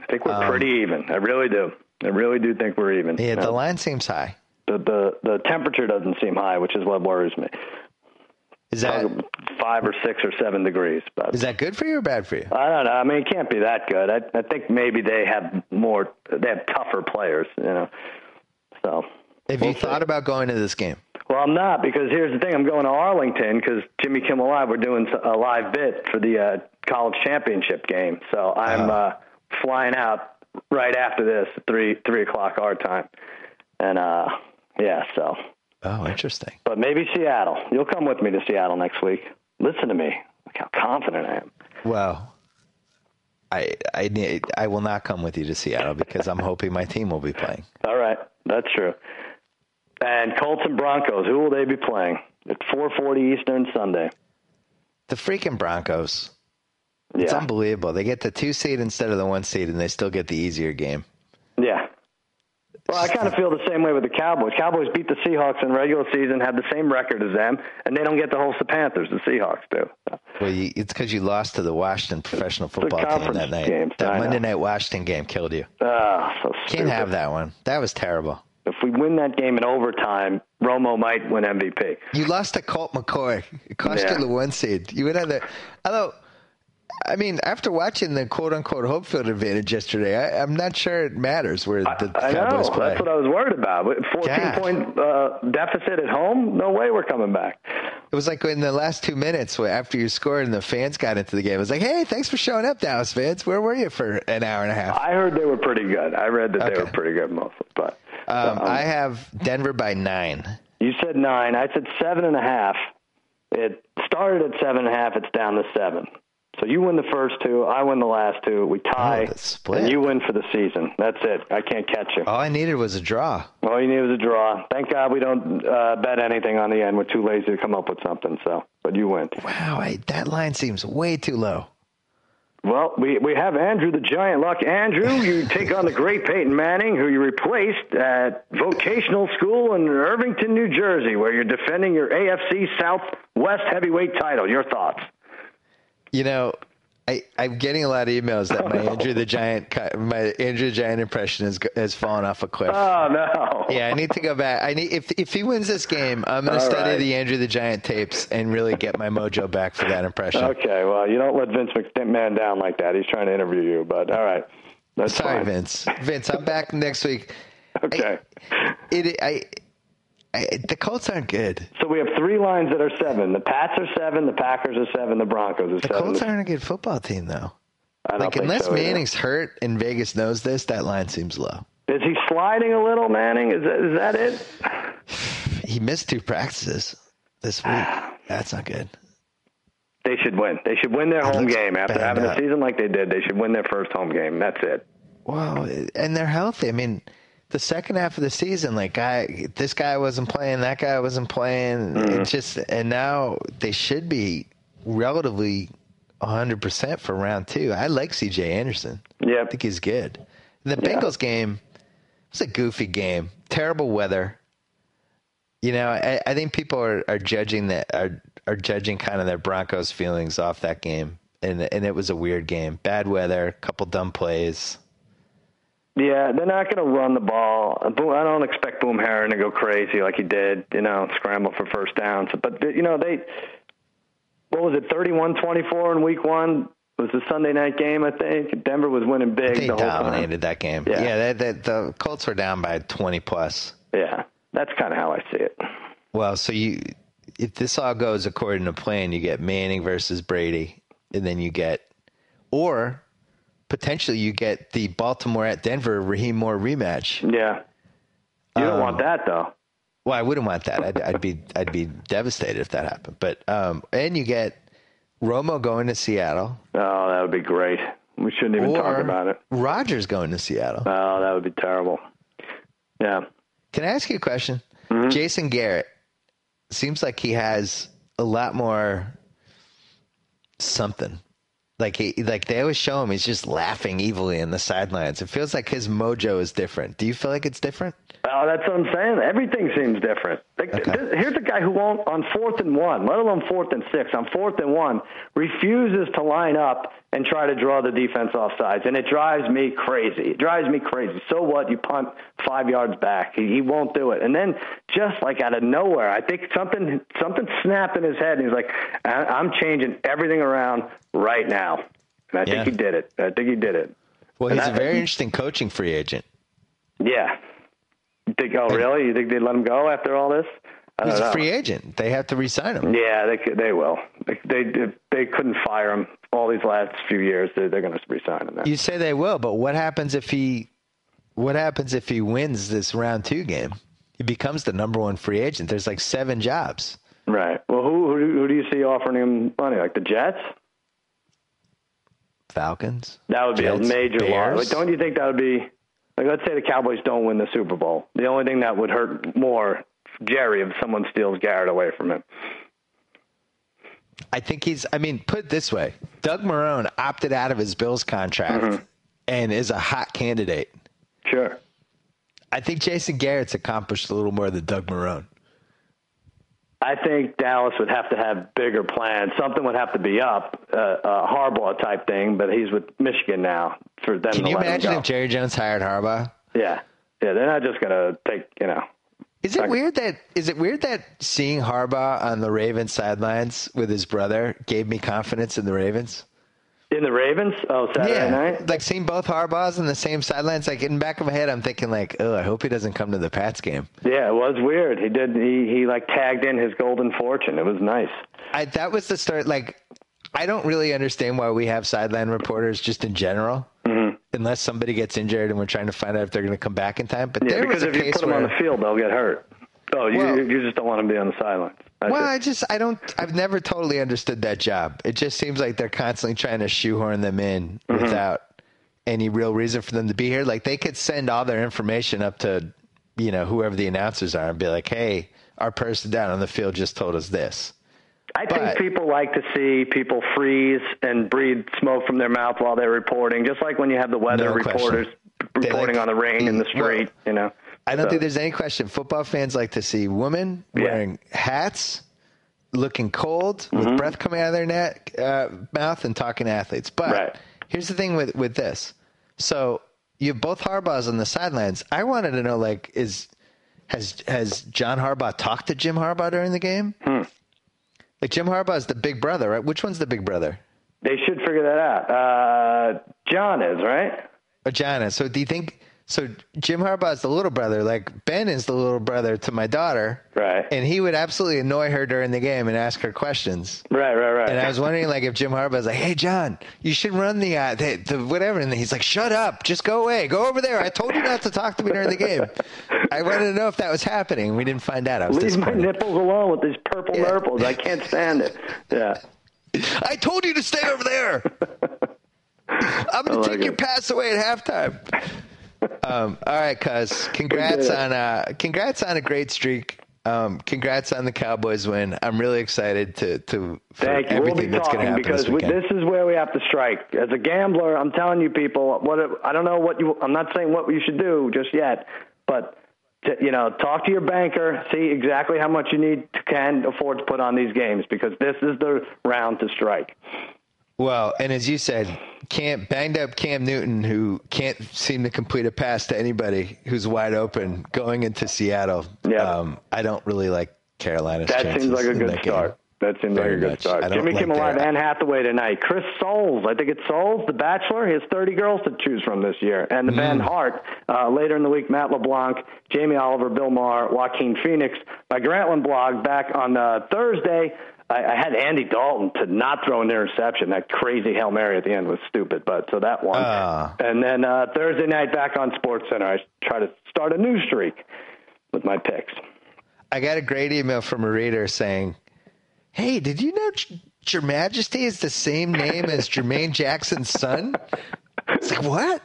I think we're pretty even. I really do. I really do think we're even. Um, Yeah, the line seems high. the, the the temperature doesn't seem high, which is what worries me. Is that Five or six or seven degrees, but is that good for you or bad for you? I don't know. I mean, it can't be that good. I, I think maybe they have more. They have tougher players, you know. So, Have we'll you see. thought about going to this game? well, I'm not because here's the thing. I'm going to Arlington because Jimmy Kimmel Live. We're doing a live bit for the uh, college championship game. So I'm Uh-huh. uh, flying out right after this, three three o'clock our time, and uh, yeah. So, Oh, interesting. but maybe Seattle. You'll come with me to Seattle next week. Listen to me. Look how confident I am. Well, I I need I will not come with you to Seattle because I'm hoping my team will be playing. All right, that's true. And Colts and Broncos, who will they be playing? At 4:40 Eastern Sunday. The freaking Broncos. It's Yeah, unbelievable. They get the two seed instead of the one seed, and they still get the easier game. Well, I kind of feel the same way with the Cowboys. Cowboys beat the Seahawks in regular season, had the same record as them, and they don't get to host the Panthers. The Seahawks do. Well, you, it's because you lost to the Washington professional football team that night. games, that I know. Monday night Washington game killed you. Ah, so Can't have that one. That was terrible. If we win that game in overtime, Romo might win MVP. You lost to Colt McCoy. It cost Yeah. you the one seed. You would have the. Although, I mean, after watching the quote unquote home field advantage yesterday, I, I'm not sure it matters where the I know. Cowboys play. That's what I was worried about. 14 God. point uh, deficit at home, no way we're coming back. It was like in the last two minutes after you scored and the fans got into the game. It was like, hey, thanks for showing up, Dallas fans. Where were you for an hour and a half? I heard they were pretty good. I read that they were pretty good mostly. But Um, um, I have Denver by nine. you said nine. I said seven and a half. It started at seven and a half. It's down to seven. So you win the first two. I win the last two. We tie, Oh, split. and you win for the season. That's it. I can't catch you. All I needed was a draw. All you needed was a draw. Thank God we don't uh, bet anything on the end. We're too lazy to come up with something. So, but you win. Wow, I, that line seems way too low. Well, we, we have Andrew the Giant Luck. Andrew, you [laughs] take on the great Peyton Manning, who you replaced at vocational school in Irvington, New Jersey, where you're defending your AFC Southwest heavyweight title. Your thoughts? You know, I, I'm getting a lot of emails that my [laughs] Andrew the Giant, my Andrew the Giant impression has has fallen off a cliff. Oh no! yeah, I need to go back. I need if if he wins this game, I'm going to study right. the Andrew the Giant tapes and really get my mojo back for that impression. Okay, well, you don't let Vince McMahon down like that. He's trying to interview you, but all right, that's Sorry, fine. Vince. Vince, I'm back next week. [laughs] Okay. It, I, I, the Colts aren't good. So we have three lines that are seven. The Pats are seven. The Packers are seven. The Broncos are The seven. Colts aren't a good football team, though. I don't Like think unless so either. Manning's hurt and Vegas knows this, that line seems low. is he sliding a little, Manning? Is that, is that it? He missed two practices this week. That's not good. They should win. They should win their home game after having up. a season like they did. They should win their first home game. That's it. Wow, and they're healthy. I mean, the second half of the season, like guy, this guy wasn't playing, that guy wasn't playing. It mm-hmm. just and now they should be relatively 100 percent for round two. I like C.J. Anderson. Yeah. I think he's good. The Yeah. Bengals game was a goofy game. Terrible weather. You know, I, I think people are, are judging that are are judging kind of their Broncos feelings off that game, and and it was a weird game. Bad weather, couple dumb plays. Yeah, they're not going to run the ball. Boom- I don't expect Boom Herron to go crazy like he did, you know, scramble for first downs. But you know, they what was it, thirty-one twenty-four in Week One? It was the Sunday night game, I think. Denver was winning big They the whole time. dominated that game. Yeah. Yeah, they, they, the Colts were down by twenty plus. Yeah, that's kind of how I see it. Well, so you, if this all goes according to plan, you get Manning versus Brady, and then you get, or potentially you get the Baltimore at Denver Rahim Moore rematch. Yeah, you don't Um, want that though. Well, I wouldn't want that. I'd, I'd be I'd be devastated if that happened. But um, and you get Romo going to Seattle, Oh, that would be great. We shouldn't even talk about it. Rodgers going to Seattle. Oh, that would be terrible. Yeah. Can I ask you a question? Mm-hmm. Jason Garrett seems like he has a lot more something. Like he, like they always show him, he's just laughing evilly in the sidelines. It feels like his mojo is different. Do you feel like it's different? Oh, that's what I'm saying. Everything seems different. Like, Okay. th- here's a guy who won't, on fourth and one, let alone fourth and six, on fourth and one, refuses to line up and try to draw the defense off sides. And it drives me crazy. It drives me crazy. So what? You punt five yards back. He, he won't do it. And then just like out of nowhere, I think something something snapped in his head. And he's like, I- I'm changing everything around right now. And I Yeah. think he did it. I think he did it. Well, And he's a I- very interesting coaching free agent. Yeah. You think, oh, really? You think they'd let him go after all this? He's a know. free agent. They have to re-sign him. Yeah, they they will. They they, they couldn't fire him all these last few years. They're, they're going to resign him. Now. You say they will, but what happens if he? What happens if he wins this round two game? He becomes the number one free agent. There's like seven jobs. Right. Well, who who do, who do you see offering him money? Like the Jets? Falcons. That would be Jets, a major Bears. loss. Like, don't you think that would be? Like, let's say the Cowboys don't win the Super Bowl. The only thing that would hurt more Jerry if someone steals Garrett away from him. I think he's. I mean, put it this way: Doug Marrone opted out of his Bills contract Mm-hmm. and is a hot candidate. Sure. I think Jason Garrett's accomplished a little more than Doug Marrone. I think Dallas would have to have bigger plans. Something would have to be up, uh, a Harbaugh type thing. But he's with Michigan now for them Can to you let him imagine go. if Jerry Jones hired Harbaugh? Yeah, yeah, they're not just going to take you know. Is it weird that is it weird that seeing Harbaugh on the Ravens sidelines with his brother gave me confidence in the Ravens? In the Ravens? Oh, Saturday night? like seeing both Harbaughs on the same sidelines. Like in the back of my head, I'm thinking like, oh, I hope he doesn't come to the Pats game. Yeah, it was weird. He did. He he like tagged in his golden fortune. It was nice. I that was the start. Like, I don't really understand why we have sideline reporters just in general. Unless somebody gets injured and we're trying to find out if they're going to come back in time. But Yeah, there was because a if you put them where, on the field, they'll get hurt. Oh, you Well- you just don't want them to be on the sideline. That's Well, it. I just I don't I've never totally understood that job. It just seems like they're constantly trying to shoehorn them in Mm-hmm. without any real reason for them to be here. Like they could send all their information up to you know whoever the announcers are and be like, "Hey, our person down on the field just told us this." I think people like to see people freeze and breathe smoke from their mouth while they're reporting, just like when you have the weather No reporters They reporting like- on the rain in the Well, street. you know, I don't So- think there's any question. Football fans like to see women Yeah. wearing hats, looking cold, Mm-hmm. with breath coming out of their neck, uh, mouth, and talking to athletes. But Right. here's the thing with with this. So you have both Harbaughs on the sidelines. I wanted to know, like, is has has John Harbaugh talked to Jim Harbaugh during the game? Hmm. Like Jim Harbaugh is the big brother, right? Which one's the big brother? they should figure that out. Uh, John is right. Or John is. So do you think? So Jim Harbaugh is the little brother. Like Ben is the little brother to my daughter. Right. And he would absolutely annoy her during the game and ask her questions. Right, right, right. And I was wondering, like, if Jim Harbaugh's like, "Hey, John, you should run the, uh, the, the whatever," and he's like, "Shut up, just go away, go over there. I told you not to talk to me during the game." I wanted to know if that was happening. We didn't find out. I was Leave my nipples alone with these purple Yeah. nurples. I can't stand it. Yeah. I told you to stay over there. [laughs] I'm gonna like take your pass away at halftime. Um, all right, cuz. Congrats on uh, congrats on a great streak. Um, congrats on the Cowboys win. I'm really excited to to Thank you. everything we'll that's going to happen because this, this, is where we have to strike. As a gambler, I'm telling you, people, what I don't know what you. I'm not saying what you should do just yet, but to, you know, talk to your banker, see exactly how much you need to can afford to put on these games because this is the round to strike. Well, and as you said, Cam banged up Cam Newton, who can't seem to complete a pass to anybody who's wide open going into Seattle. Yeah, um, I don't really like Carolina's. That seems like a good start. That seems Very like a good start. Jimmy like Kimmel Live, Anne Hathaway tonight. Chris Soules, I think it's Soules, The Bachelor. He has 30 girls to choose from this year. And the mm. Van Hart, uh, later in the week, Matt LeBlanc, Jamie Oliver, Bill Maher, Joaquin Phoenix. My Grantland blog back on uh, Thursday. I, I had Andy Dalton to not throw an interception. That crazy hail mary at the end was stupid, but so that one. Uh. And then uh, Thursday night back on Sports Center, I try to start a new streak with my picks. I got a great email from a reader saying, "Hey, did you know Your Majesty is the same name as Jermaine Jackson's son?" It's like what?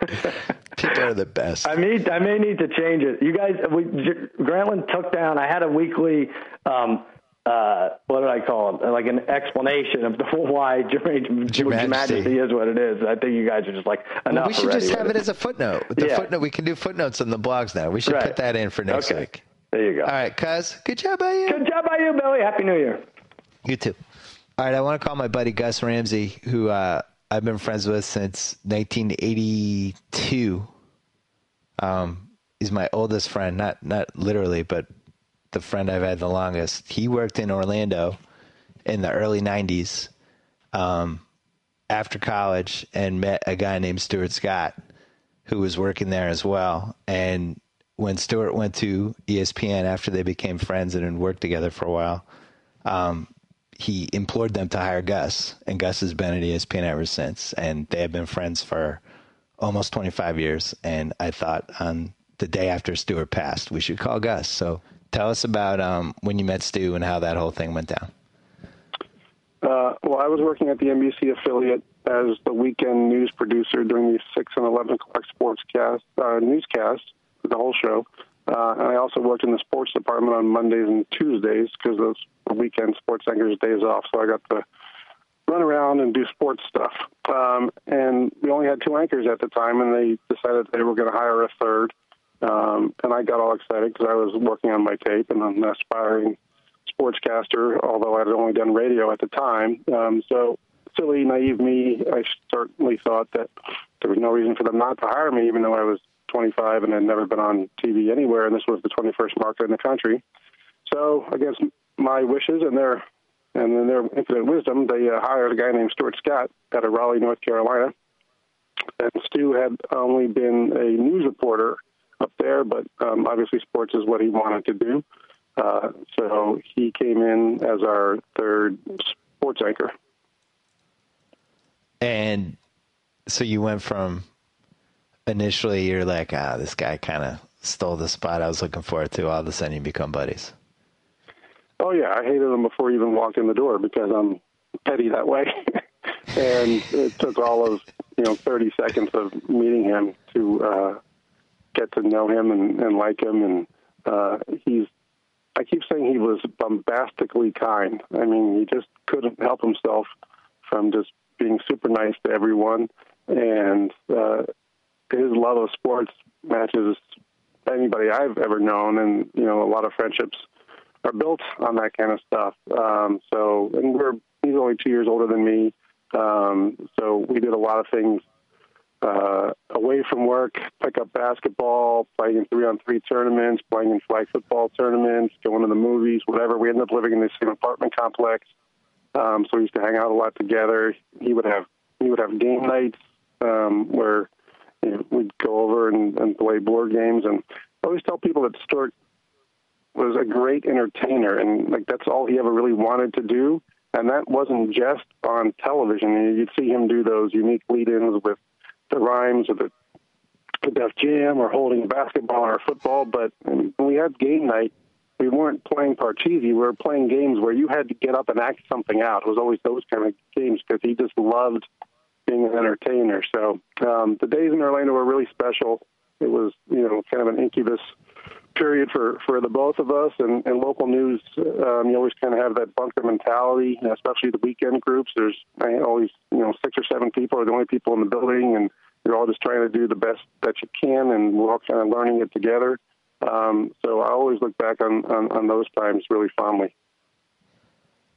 [laughs] People are the best. I may I may need to change it. You guys, we, Grantland took down. I had a weekly um, uh, what did I call it? Like an explanation of the [laughs] why Jermaine, Majesty is what it is. I think you guys are just like enough. Well, we should just have it as a footnote. The yeah. footnote. We can do footnotes on the blogs now. We should right. put that in for next okay. week. There you go. All right, cuz. Good job by you. Good job by you, Billy. Happy New Year. You too. All right, I want to call my buddy Gus Ramsey, who uh, I've been friends with since 1982. Um, he's my oldest friend, not not literally, but the friend I've had the longest. He worked in Orlando in the early 90s um, after college and met a guy named Stuart Scott who was working there as well. And when Stuart went to ESPN after they became friends and worked together for a while, um, he implored them to hire Gus, and Gus has been at ESPN ever since. And they have been friends for almost 25 years. And I thought on the day after Stuart passed, we should call Gus. So Tell us about um, when you met Stu and how that whole thing went down. Uh, well, I was working at the NBC affiliate as the weekend news producer during the 6 and 11 o'clock sportscast, uh, newscast, the whole show. Uh, and I also worked in the sports department on Mondays and Tuesdays because those were weekend sports anchors' days off. So I got to run around and do sports stuff. Um, and we only had two anchors at the time, and they decided they were going to hire a third. Um, and I got all excited because I was working on my tape and I'm an aspiring sportscaster, although I'd only done radio at the time. Um, so, silly, naive me, I certainly thought that there was no reason for them not to hire me, even though I was 25 and had never been on TV anywhere, and this was the 21st market in the country. So, against my wishes and their and in their infinite wisdom, they uh, hired a guy named Stuart Scott out of Raleigh, North Carolina. And Stu had only been a news reporter up there, but um, obviously sports is what he wanted to do. Uh, so he came in as our third sports anchor. And so you went from initially you're like, ah, this guy kind of stole the spot I was looking for to all of a sudden you become buddies. Oh yeah, I hated him before he even walked in the door because I'm petty that way. [laughs] and it took all of you know 30 seconds of meeting him to uh, get to know him and, and like him. And uh, he's, I keep saying he was bombastically kind. I mean, he just couldn't help himself from just being super nice to everyone. And uh, his love of sports matches anybody I've ever known. And, you know, a lot of friendships are built on that kind of stuff. Um, so, and we're, he's only two years older than me. Um, so we did a lot of things uh, away from work, pick up basketball, playing in three on three tournaments, playing in flag football tournaments, going to the movies, whatever. We ended up living in the same apartment complex. Um, so we used to hang out a lot together. He would have he would have game nights um, where you know, we'd go over and, and play board games. And I always tell people that Stuart was a great entertainer, and like that's all he ever really wanted to do. And that wasn't just on television. You'd see him do those unique lead-ins with the rhymes or the, the Def Jam or holding basketball or football. But when we had game night, we weren't playing Parcheesi. We were playing games where you had to get up and act something out. It was always those kind of games because he just loved being an entertainer. So um, the days in Orlando were really special. It was, you know, kind of an incubus period for, for the both of us. And, and local news, um, you always kind of have that bunker mentality, especially the weekend groups. There's always, you know, six or seven people are the only people in the building, and you're all just trying to do the best that you can, and we're all kind of learning it together. Um, so I always look back on, on, on those times really fondly.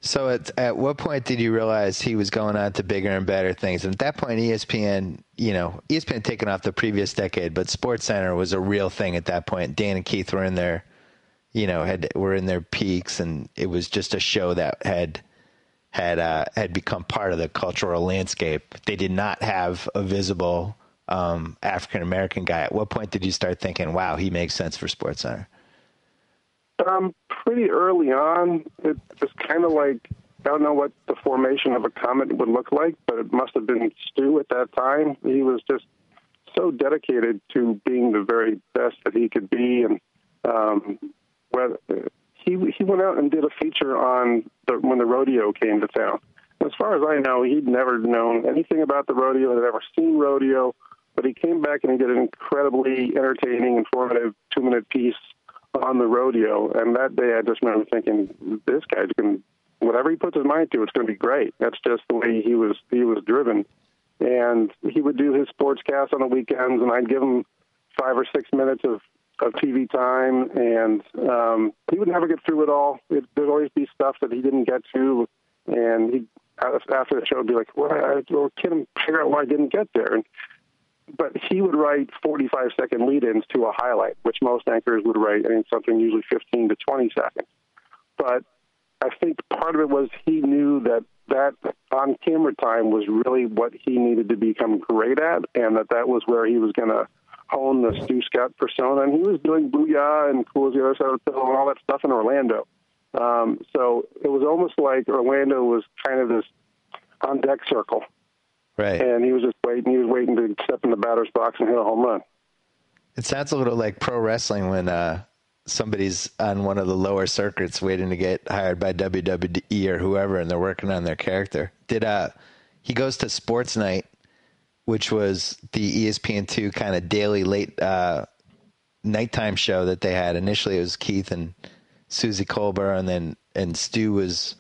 So at at what point did you realize he was going on to bigger and better things? And at that point, ESPN, you know, ESPN taken off the previous decade, but Sports Center was a real thing at that point. Dan and Keith were in their, you know, had were in their peaks, and it was just a show that had had uh, had become part of the cultural landscape. They did not have a visible um, African American guy. At what point did you start thinking, "Wow, he makes sense for Sports Center"? Um, pretty early on, it was kind of like I don't know what the formation of a comet would look like, but it must have been Stu at that time. He was just so dedicated to being the very best that he could be, and um, he he went out and did a feature on the, when the rodeo came to town. As far as I know, he'd never known anything about the rodeo, had never seen rodeo, but he came back and he did an incredibly entertaining, informative two-minute piece on the rodeo. And that day, I just remember thinking, this guy's going whatever he puts his mind to, it's going to be great. That's just the way he was he was driven. And he would do his sportscast on the weekends, and I'd give him five or six minutes of of TV time, and um, he would never get through it all. It, there'd always be stuff that he didn't get to, and he after the show would be like, "Well, I, well, can him figure out why I didn't get there." And but he would write 45 second lead ins to a highlight, which most anchors would write in something usually 15 to 20 seconds. But I think part of it was he knew that that on camera time was really what he needed to become great at, and that that was where he was going to hone the Stu Scott persona. And he was doing Booyah and Cool as the Other Side of the Pillow and all that stuff in Orlando. Um, so it was almost like Orlando was kind of this on deck circle Right. And he was just waiting. He was waiting to step in the batter's box and hit a home run. It sounds a little like pro wrestling when uh, somebody's on one of the lower circuits waiting to get hired by WWE or whoever, and they're working on their character. Did uh, he goes to Sports Night, which was the ESPN2 kind of daily late uh, nighttime show that they had. Initially, it was Keith and Suzy Kolber, and then and Stu was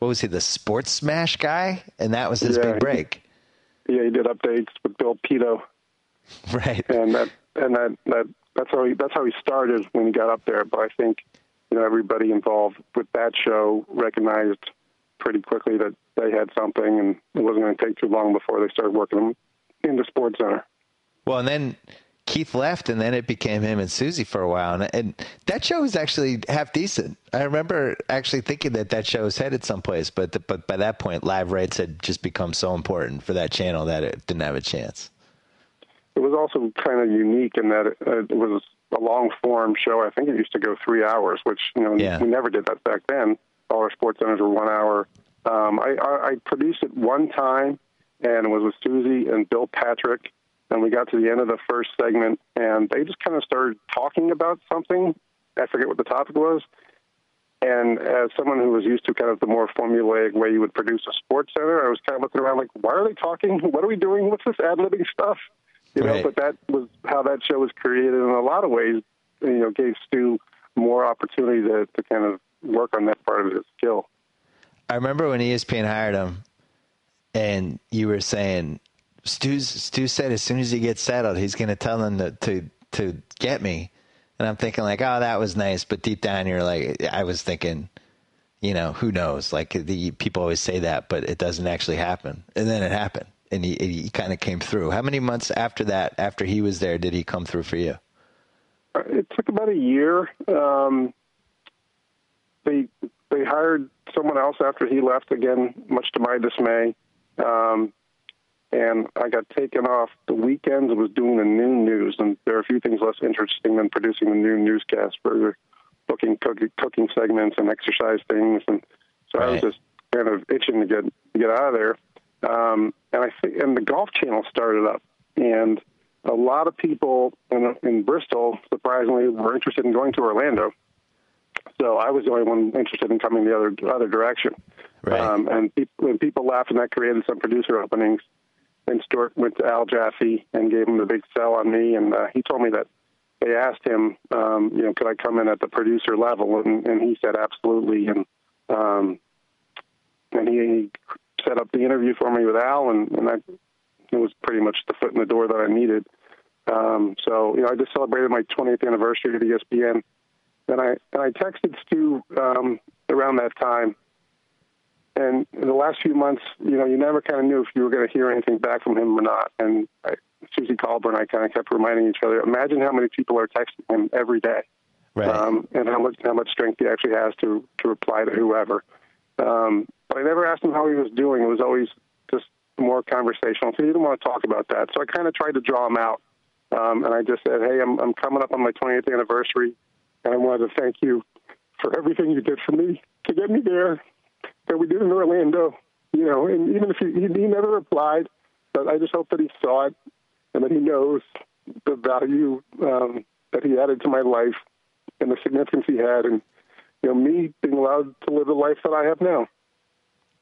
what was he the Sports Smash guy, and that was his Yeah, big break. Yeah, he did updates with Bill Pidto, [laughs] Right. and that and that that that's how he that's how he started when he got up there. But I think you know everybody involved with that show recognized pretty quickly that they had something, and it wasn't going to take too long before they started working him into Sports Center. Well, and then Keith left, and then it became him and Suzy for a while, and, and that show was actually half decent. I remember actually thinking that that show was headed someplace, but the, but by that point, live rights had just become so important for that channel that it didn't have a chance. It was also kind of unique in that it, it was a long form show. I think it used to go three hours, which you know Yeah. we never did that back then. All our sports centers were one hour. Um, I, I, I produced it one time, and it was with Suzy and Bill Patrick. And we got to the end of the first segment, and they just kind of started talking about something. I forget what the topic was. And as someone who was used to kind of the more formulaic way you would produce a sports center, I was kind of looking around like, why are they talking? What are we doing? What's this ad libbing stuff? You know, but that was how that show was created. In a lot of ways, you know, gave Stu more opportunity to, to kind of work on that part of his skill. I remember when ESPN hired him, and you were saying, Stu's, Stu said as soon as he gets settled, he's going to tell them to, to to get me. And I'm thinking like, oh, that was nice, but deep down you're like, I was thinking, you know, who knows? Like the people always say that, but it doesn't actually happen. And then it happened, and he he kind of came through. How many months after that, after he was there, did he come through for you? Uh, It took about a year. Um, they they hired someone else after he left again, much to my dismay. Um, and I got taken off the weekends. And was doing the noon news, and there are a few things less interesting than producing the noon newscast for booking cooking, cooking segments and exercise things. And so I was just kind of itching to get to get out of there. Um, and I think, and the Golf Channel started up, and a lot of people in, in Bristol, surprisingly, were interested in going to Orlando. So I was the only one interested in coming the other other direction. Right. Um, and people, and people laughed, and that created some producer openings. Then Stuart went to Al Jaffe and gave him the big sell on me, and uh, he told me that they asked him, um, you know, could I come in at the producer level, and, and he said absolutely, and um, and he, he set up the interview for me with Al, and, and I, it was pretty much the foot in the door that I needed. Um, so you know, I just celebrated my 20th anniversary at ESPN, and I and I texted Stu um, around that time. And in the last few months, you know, you never kind of knew if you were going to hear anything back from him or not. And I, Suzy Kolber and I kind of kept reminding each other. Imagine how many people are texting him every day, right. um, and how much how much strength he actually has to to reply to whoever. Um, but I never asked him how he was doing. It was always just more conversational. So he didn't want to talk about that. So I kind of tried to draw him out, um, and I just said, "Hey, I'm I'm coming up on my 20th anniversary, and I wanted to thank you for everything you did for me to get me there that we did in Orlando." You know, and even if he, he, never replied, but I just hope that he saw it and that he knows the value um, that he added to my life and the significance he had, and you know, me being allowed to live the life that I have now.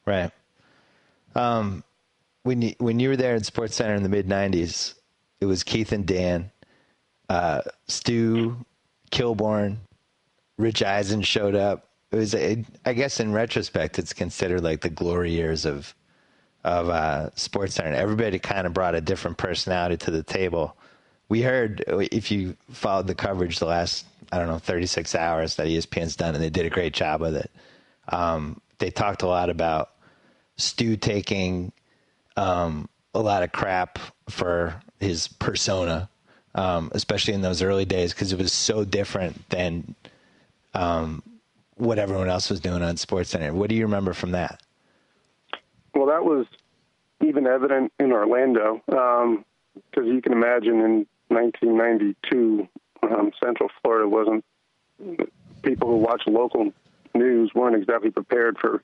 Right. Um, when you when you were there in Sports Center in the mid '90s, it was Keith and Dan, uh, Stu, Kilborn, Rich Eisen showed up. It was, it, I guess, in retrospect, it's considered like the glory years of of uh, Sports Center. Everybody kind of brought a different personality to the table. We heard if you followed the coverage the last I don't know 36 hours that ESPN's done, and they did a great job with it. Um, they talked a lot about Stu taking um, a lot of crap for his persona, um, especially in those early days, because it was so different than um, what everyone else was doing on Sports Center. What do you remember from that? Well, that was even evident in Orlando, because um, you can imagine in 1992, um, Central Florida wasn't people who watch local news weren't exactly prepared for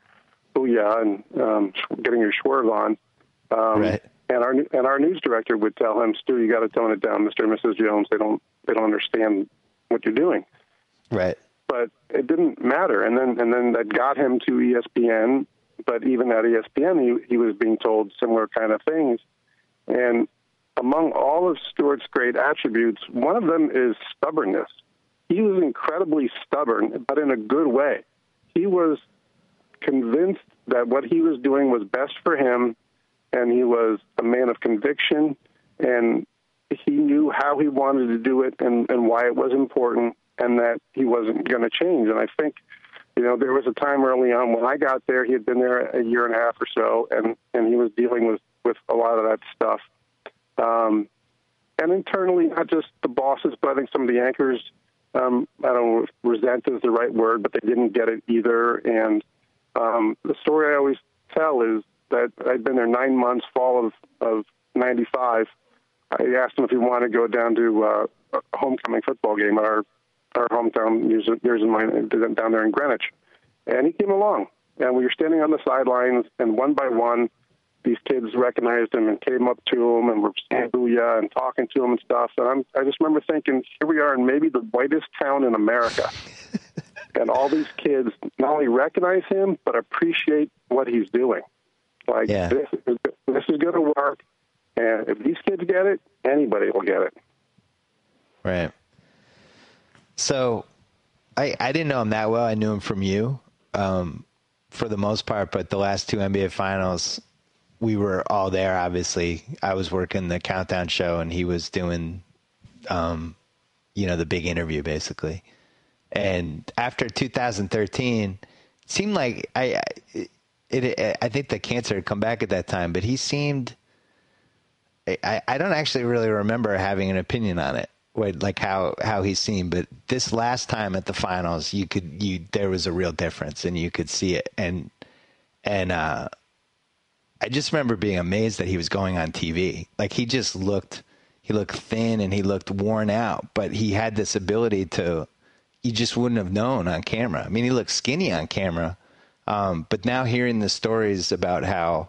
booyah and um, getting your swerve on. Um, right. And our and our news director would tell him, "Stu, you got to tone it down, Mister and Mrs. Jones. They don't they don't understand what you're doing." Right. But it didn't matter, and then and then that got him to ESPN. But even at ESPN, he he was being told similar kind of things, and among all of Stuart's great attributes, one of them is stubbornness. He was incredibly stubborn, but in a good way. He was convinced that what he was doing was best for him, and he was a man of conviction, and he knew how he wanted to do it and, and why it was important, and that he wasn't going to change. And I think, you know, there was a time early on when I got there, he had been there a year and a half or so, and, and he was dealing with, with a lot of that stuff. Um, and internally, not just the bosses, but I think some of the anchors, um, I don't know if resent is the right word, but they didn't get it either. And um, the story I always tell is that I'd been there nine months, fall of, of 95. I asked him if he wanted to go down to uh, a homecoming football game at our, our hometown, years, years in mine, down there in Greenwich. And he came along. And we were standing on the sidelines, and one by one, these kids recognized him and came up to him and were saying booyah and talking to him and stuff. And I'm, I just remember thinking, here we are in maybe the whitest town in America. [laughs] and all these kids not only recognize him, but appreciate what he's doing. Like, yeah. this, this is going to work. And if these kids get it, anybody will get it. Right. So I, I didn't know him that well. I knew him from you um, for the most part, but the last two NBA finals, we were all there. Obviously, I was working the countdown show, and he was doing, um, you know, the big interview basically. And after 2013, it seemed like I, it, it, I think the cancer had come back at that time, but he seemed. I, I don't actually really remember having an opinion on it, like how how he seemed. But this last time at the finals, you could you there was a real difference, and you could see it. And and uh, I just remember being amazed that he was going on TV. Like he just looked, he looked thin and he looked worn out, but he had this ability to, you just wouldn't have known on camera. I mean, he looked skinny on camera, um, but now hearing the stories about how,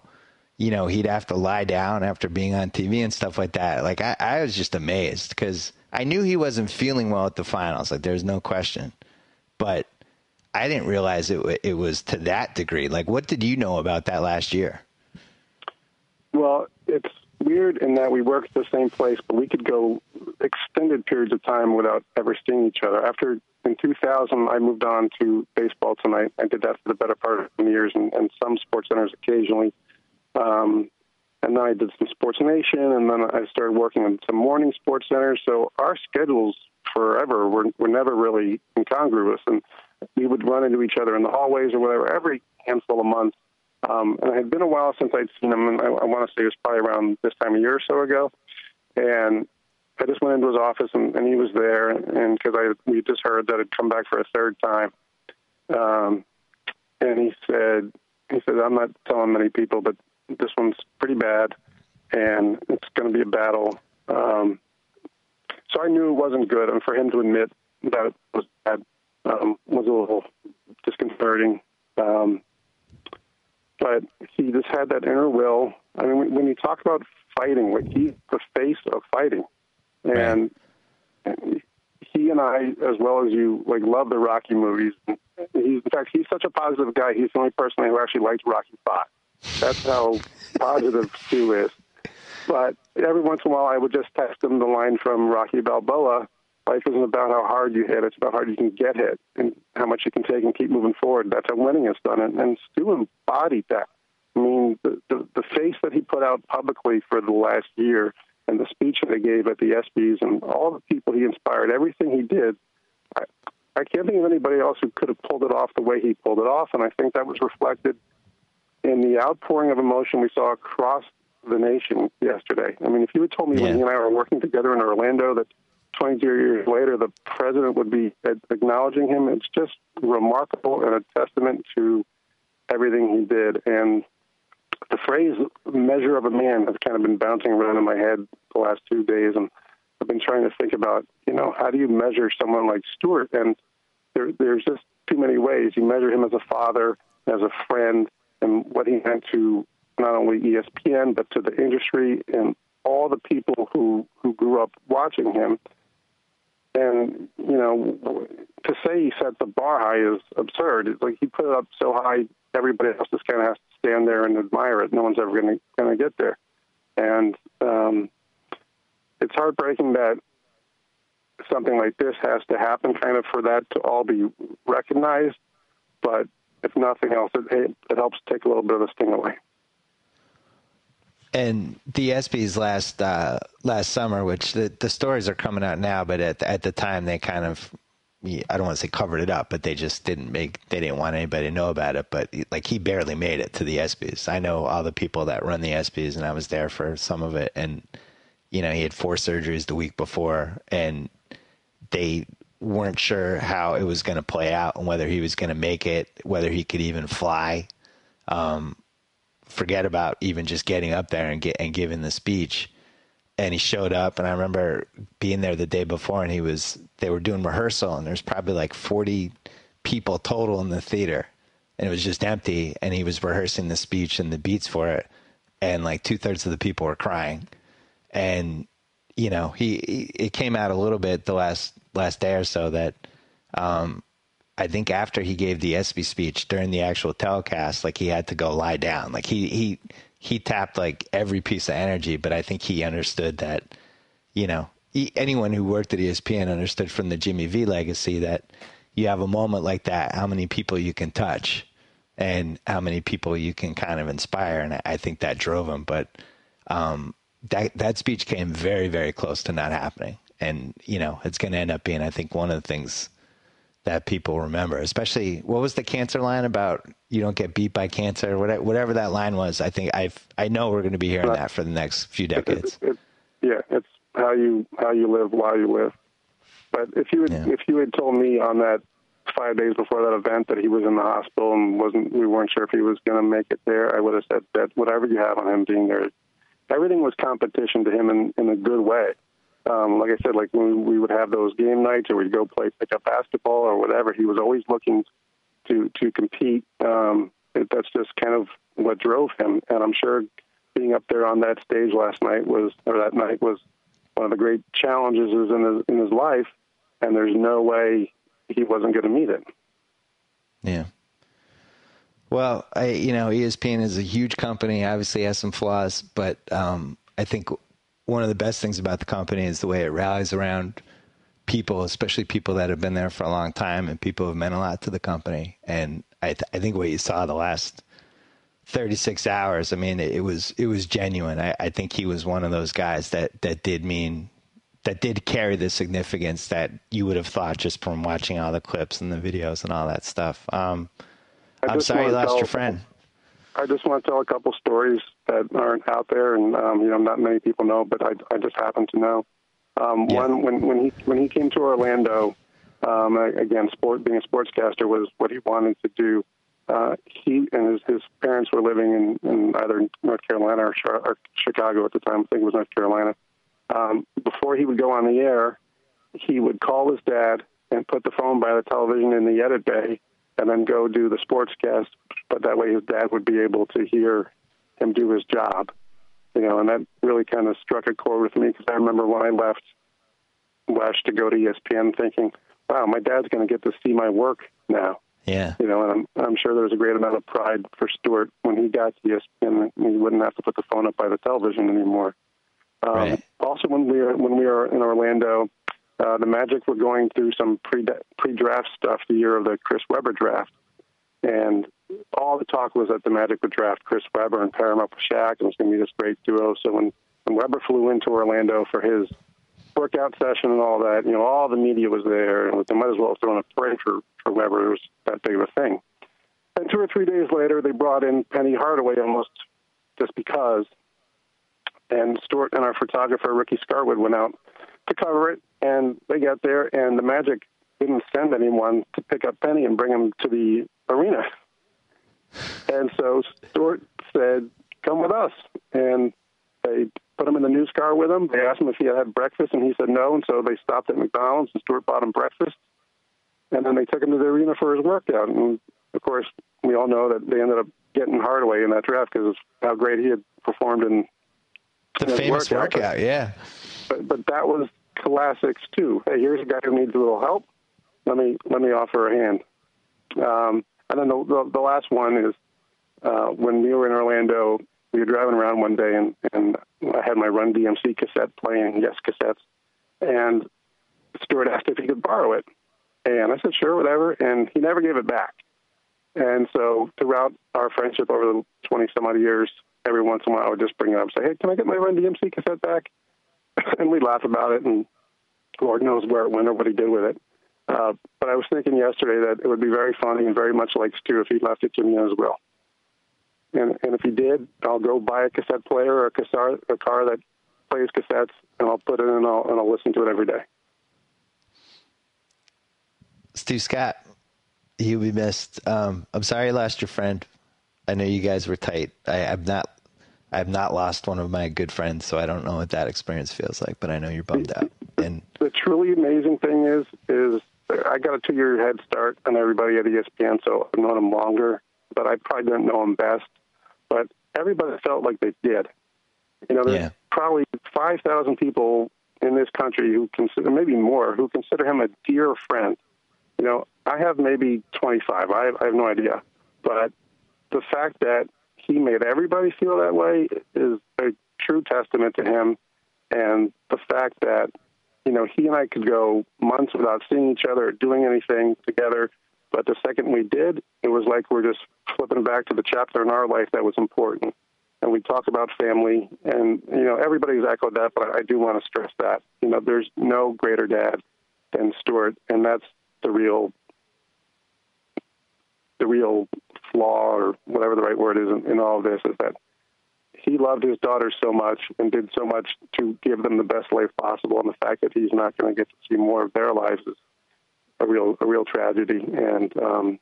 you know, he'd have to lie down after being on TV and stuff like that. Like I, I was just amazed because I knew he wasn't feeling well at the finals. Like there's no question, but I didn't realize it. It was to that degree. Like, what did you know about that last year? Well, it's weird in that we worked at the same place, but we could go extended periods of time without ever seeing each other. After in 2000, I moved on to Baseball Tonight. I did that for the better part of some years, and, and some sports centers occasionally. Um, and then I did some Sports Nation, and then I started working on some morning sports centers. So our schedules forever were, were never really incongruous, and we would run into each other in the hallways or whatever every handful of months. Um, and it had been a while since I'd seen him, and I, I want to say it was probably around this time a year or so ago. And I just went into his office, and, and he was there, and because I we just heard that he'd come back for a third time, um, and he said, he said, I'm not telling many people, but this one's pretty bad, and it's going to be a battle. Um, so I knew it wasn't good, and for him to admit that it was bad um, was a little disconcerting. Um, but he just had that inner will. I mean, when, when you talk about fighting, like he's the face of fighting, and right. he and I, as well as you, like love the Rocky movies. He's in fact he's such a positive guy. He's the only person who actually likes Rocky Five. That's how positive Stu is. But every once in a while, I would just text him the line from Rocky Balboa Life isn't about how hard you hit; it's about how hard you can get hit and how much you can take and keep moving forward. That's how winning is done, and, and Stu embodied that. I mean, the, the the face that he put out publicly for the last year, and the speech that he gave at the ESPYS, and all the people he inspired, everything he did. I, I can't think of anybody else who could have pulled it off the way he pulled it off, and I think that was reflected in the outpouring of emotion we saw across the nation yesterday. I mean, if you had told me yeah. when he and I were working together in Orlando that 22 years later, the president would be acknowledging him. It's just remarkable and a testament to everything he did. And the phrase measure of a man has kind of been bouncing around in my head the last two days. And I've been trying to think about, you know, how do you measure someone like Stuart? And there, there's just too many ways. You measure him as a father, as a friend, and what he meant to not only ESPN, but to the industry and all the people who, who grew up watching him. And you know, to say he set the bar high is absurd. It's like he put it up so high, everybody else just kind of has to stand there and admire it. No one's ever going to going to get there, and um, it's heartbreaking that something like this has to happen, kind of for that to all be recognized. But if nothing else, it, it helps take a little bit of the sting away and the ESPYS last uh, last summer, which the, the stories are coming out now, but at at the time they kind of I don't want to say covered it up, but they just didn't make they didn't want anybody to know about it. But like he barely made it to the ESPYS. I know all the people that run the ESPYS, and I was there for some of it. And you know he had four surgeries the week before, and they weren't sure how it was going to play out and whether he was going to make it, whether he could even fly. Um, forget about even just getting up there and get and giving the speech. And he showed up, and I remember being there the day before, and he was they were doing rehearsal, and there's probably like 40 people total in the theater, and it was just empty. And he was rehearsing the speech and the beats for it, and like two thirds of the people were crying, and you know he, he it came out a little bit the last last day or so that um, I think after he gave the ESPY speech during the actual telecast, like he had to go lie down. Like he he he tapped like every piece of energy, but I think he understood that, you know, he, anyone who worked at ESPN understood from the Jimmy V legacy that you have a moment like that, how many people you can touch, and how many people you can kind of inspire, and I think that drove him. But um, that that speech came very very close to not happening, and you know it's going to end up being, I think, one of the things that people remember. Especially, what was the cancer line about? You don't get beat by cancer, whatever that line was. I think I I know we're going to be hearing that for the next few decades. Yeah, it's how you how you live while you live. But if you had, yeah. if you had told me on that five days before that event that he was in the hospital and wasn't we weren't sure if he was going to make it there, I would have said that whatever you have on him being there, everything was competition to him in in a good way um, like I said, like when we would have those game nights or we'd go play pickup basketball or whatever, he was always looking to to compete. Um, that's just kind of what drove him, and I'm sure being up there on that stage last night was or that night was one of the great challenges in his in his life, and there's no way he wasn't going to meet it. Yeah. Well, I, you know, ESPN is a huge company. Obviously, has some flaws, but um, I think one of the best things about the company is the way it rallies around people, especially people that have been there for a long time and people have meant a lot to the company. And I, th- I think what you saw the last 36 hours, I mean, it, it was it was genuine. I, I think he was one of those guys that that did mean that did carry the significance that you would have thought just from watching all the clips and the videos and all that stuff. Um, I'm sorry you lost tell, your friend. I just want to tell a couple stories that aren't out there, and um, you know, not many people know, but I, I just happen to know. Um, yeah. One when when he when he came to Orlando, um, again, sport being a sportscaster was what he wanted to do. Uh, he and his, his parents were living in, in either North Carolina or, or Chicago at the time. I think it was North Carolina. Um, before he would go on the air, he would call his dad and put the phone by the television in the edit bay, and then go do the sportscast. But that way, his dad would be able to hear him do his job. You know, and that really kind of struck a chord with me because I remember when I left WESH to go to ESPN, thinking, "Wow, my dad's going to get to see my work now." Yeah. You know, and I'm I'm sure there was a great amount of pride for Stuart when he got to ESPN. He wouldn't have to put the phone up by the television anymore. Um, right. Also, when we were when we were in Orlando, uh, the Magic were going through some pre pre draft stuff the year of the Chris Webber draft, and all the talk was that the Magic would draft Chris Webber and pair him up with Shaq, and it was going to be this great duo. So when when Webber flew into Orlando for his workout session and all that, you know, all the media was there, and they might as well have thrown a parade for for Webber. It was that big of a thing. And two or three days later, they brought in Penny Hardaway almost just because. And Stuart and our photographer Ricky Scarwood went out to cover it, and they got there, and the Magic didn't send anyone to pick up Penny and bring him to the arena. And so Stuart said, "Come with us," and they put him in the news car with him. They asked him if he had had breakfast, and he said no. And so they stopped at McDonald's, and Stuart bought him breakfast. And then they took him to the arena for his workout. And of course, we all know that they ended up getting Hardaway in that draft because of how great he had performed in the in famous workout. workout. Yeah. But but that was classic Stu. Hey, here's a guy who needs a little help. Let me let me offer a hand. Um, and then the, the, the last one is uh, when we were in Orlando we were driving around one day and, and I had my Run DMC cassette playing, yes, cassettes. And Stuart asked if he could borrow it. And I said, sure, whatever. And he never gave it back. And so throughout our friendship over the 20 some odd years, every once in a while I would just bring it up say, hey, can I get my Run DMC cassette back? [laughs] and we'd laugh about it. And Lord knows where it went or what he did with it. Uh, but I was thinking yesterday that it would be very funny and very much like Stu if he left it to me as well. And, and if he did, I'll go buy a cassette player or a, cassette, a car that plays cassettes, and I'll put it in and I'll, and I'll listen to it every day. Stu Scott, you'll be missed. Um, I'm sorry you lost your friend. I know you guys were tight. I, I've not, I've not lost one of my good friends, so I don't know what that experience feels like. But I know you're bummed out. And the truly amazing thing is, is I got a two-year head start on everybody at ESPN, so I've known him longer. But I probably didn't know him best but everybody felt like they did. You know, there's yeah. probably 5,000 people in this country who consider, maybe more, who consider him a dear friend. You know, I have maybe 25. I have, I have no idea. But the fact that he made everybody feel that way is a true testament to him. And the fact that, you know, he and I could go months without seeing each other or doing anything together but the second we did, it was like we're just flipping back to the chapter in our life that was important. And we talk about family, and you know everybody's echoed that, but I do want to stress that you know there's no greater dad than Stuart, and that's the real the real flaw or whatever the right word is in, in all of this is that he loved his daughters so much and did so much to give them the best life possible, and the fact that he's not going to get to see more of their lives is a real a real tragedy. And um,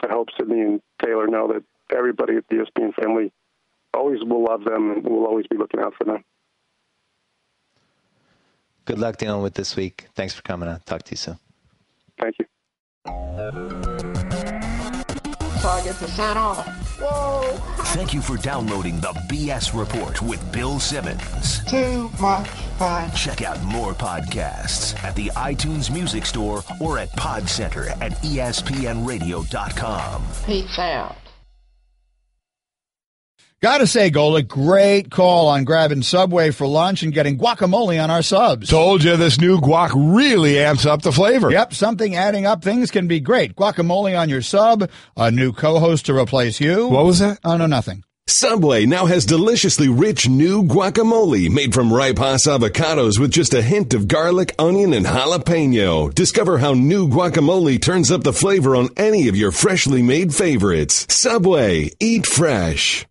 I hope Sydney and Taylor know that everybody at the ESPN family always will love them and will always be looking out for them. Good luck dealing with this week. Thanks for coming on. Talk to you soon. Thank you. Target off. Whoa. Thank you for downloading the BS Report with Bill Simmons. Too much fun. Check out more podcasts at the iTunes Music Store or at Podcenter at ESPNRadio.com. Peace out. Gotta say, Golic, great call on grabbing Subway for lunch and getting guacamole on our subs. Told you this new guac really amps up the flavor. Yep, something adding up things can be great. Guacamole on your sub, a new co-host to replace you. What was that? Oh, no, nothing. Subway now has deliciously rich new guacamole made from ripe Hass avocados with just a hint of garlic, onion, and jalapeno. Discover how new guacamole turns up the flavor on any of your freshly made favorites. Subway, eat fresh.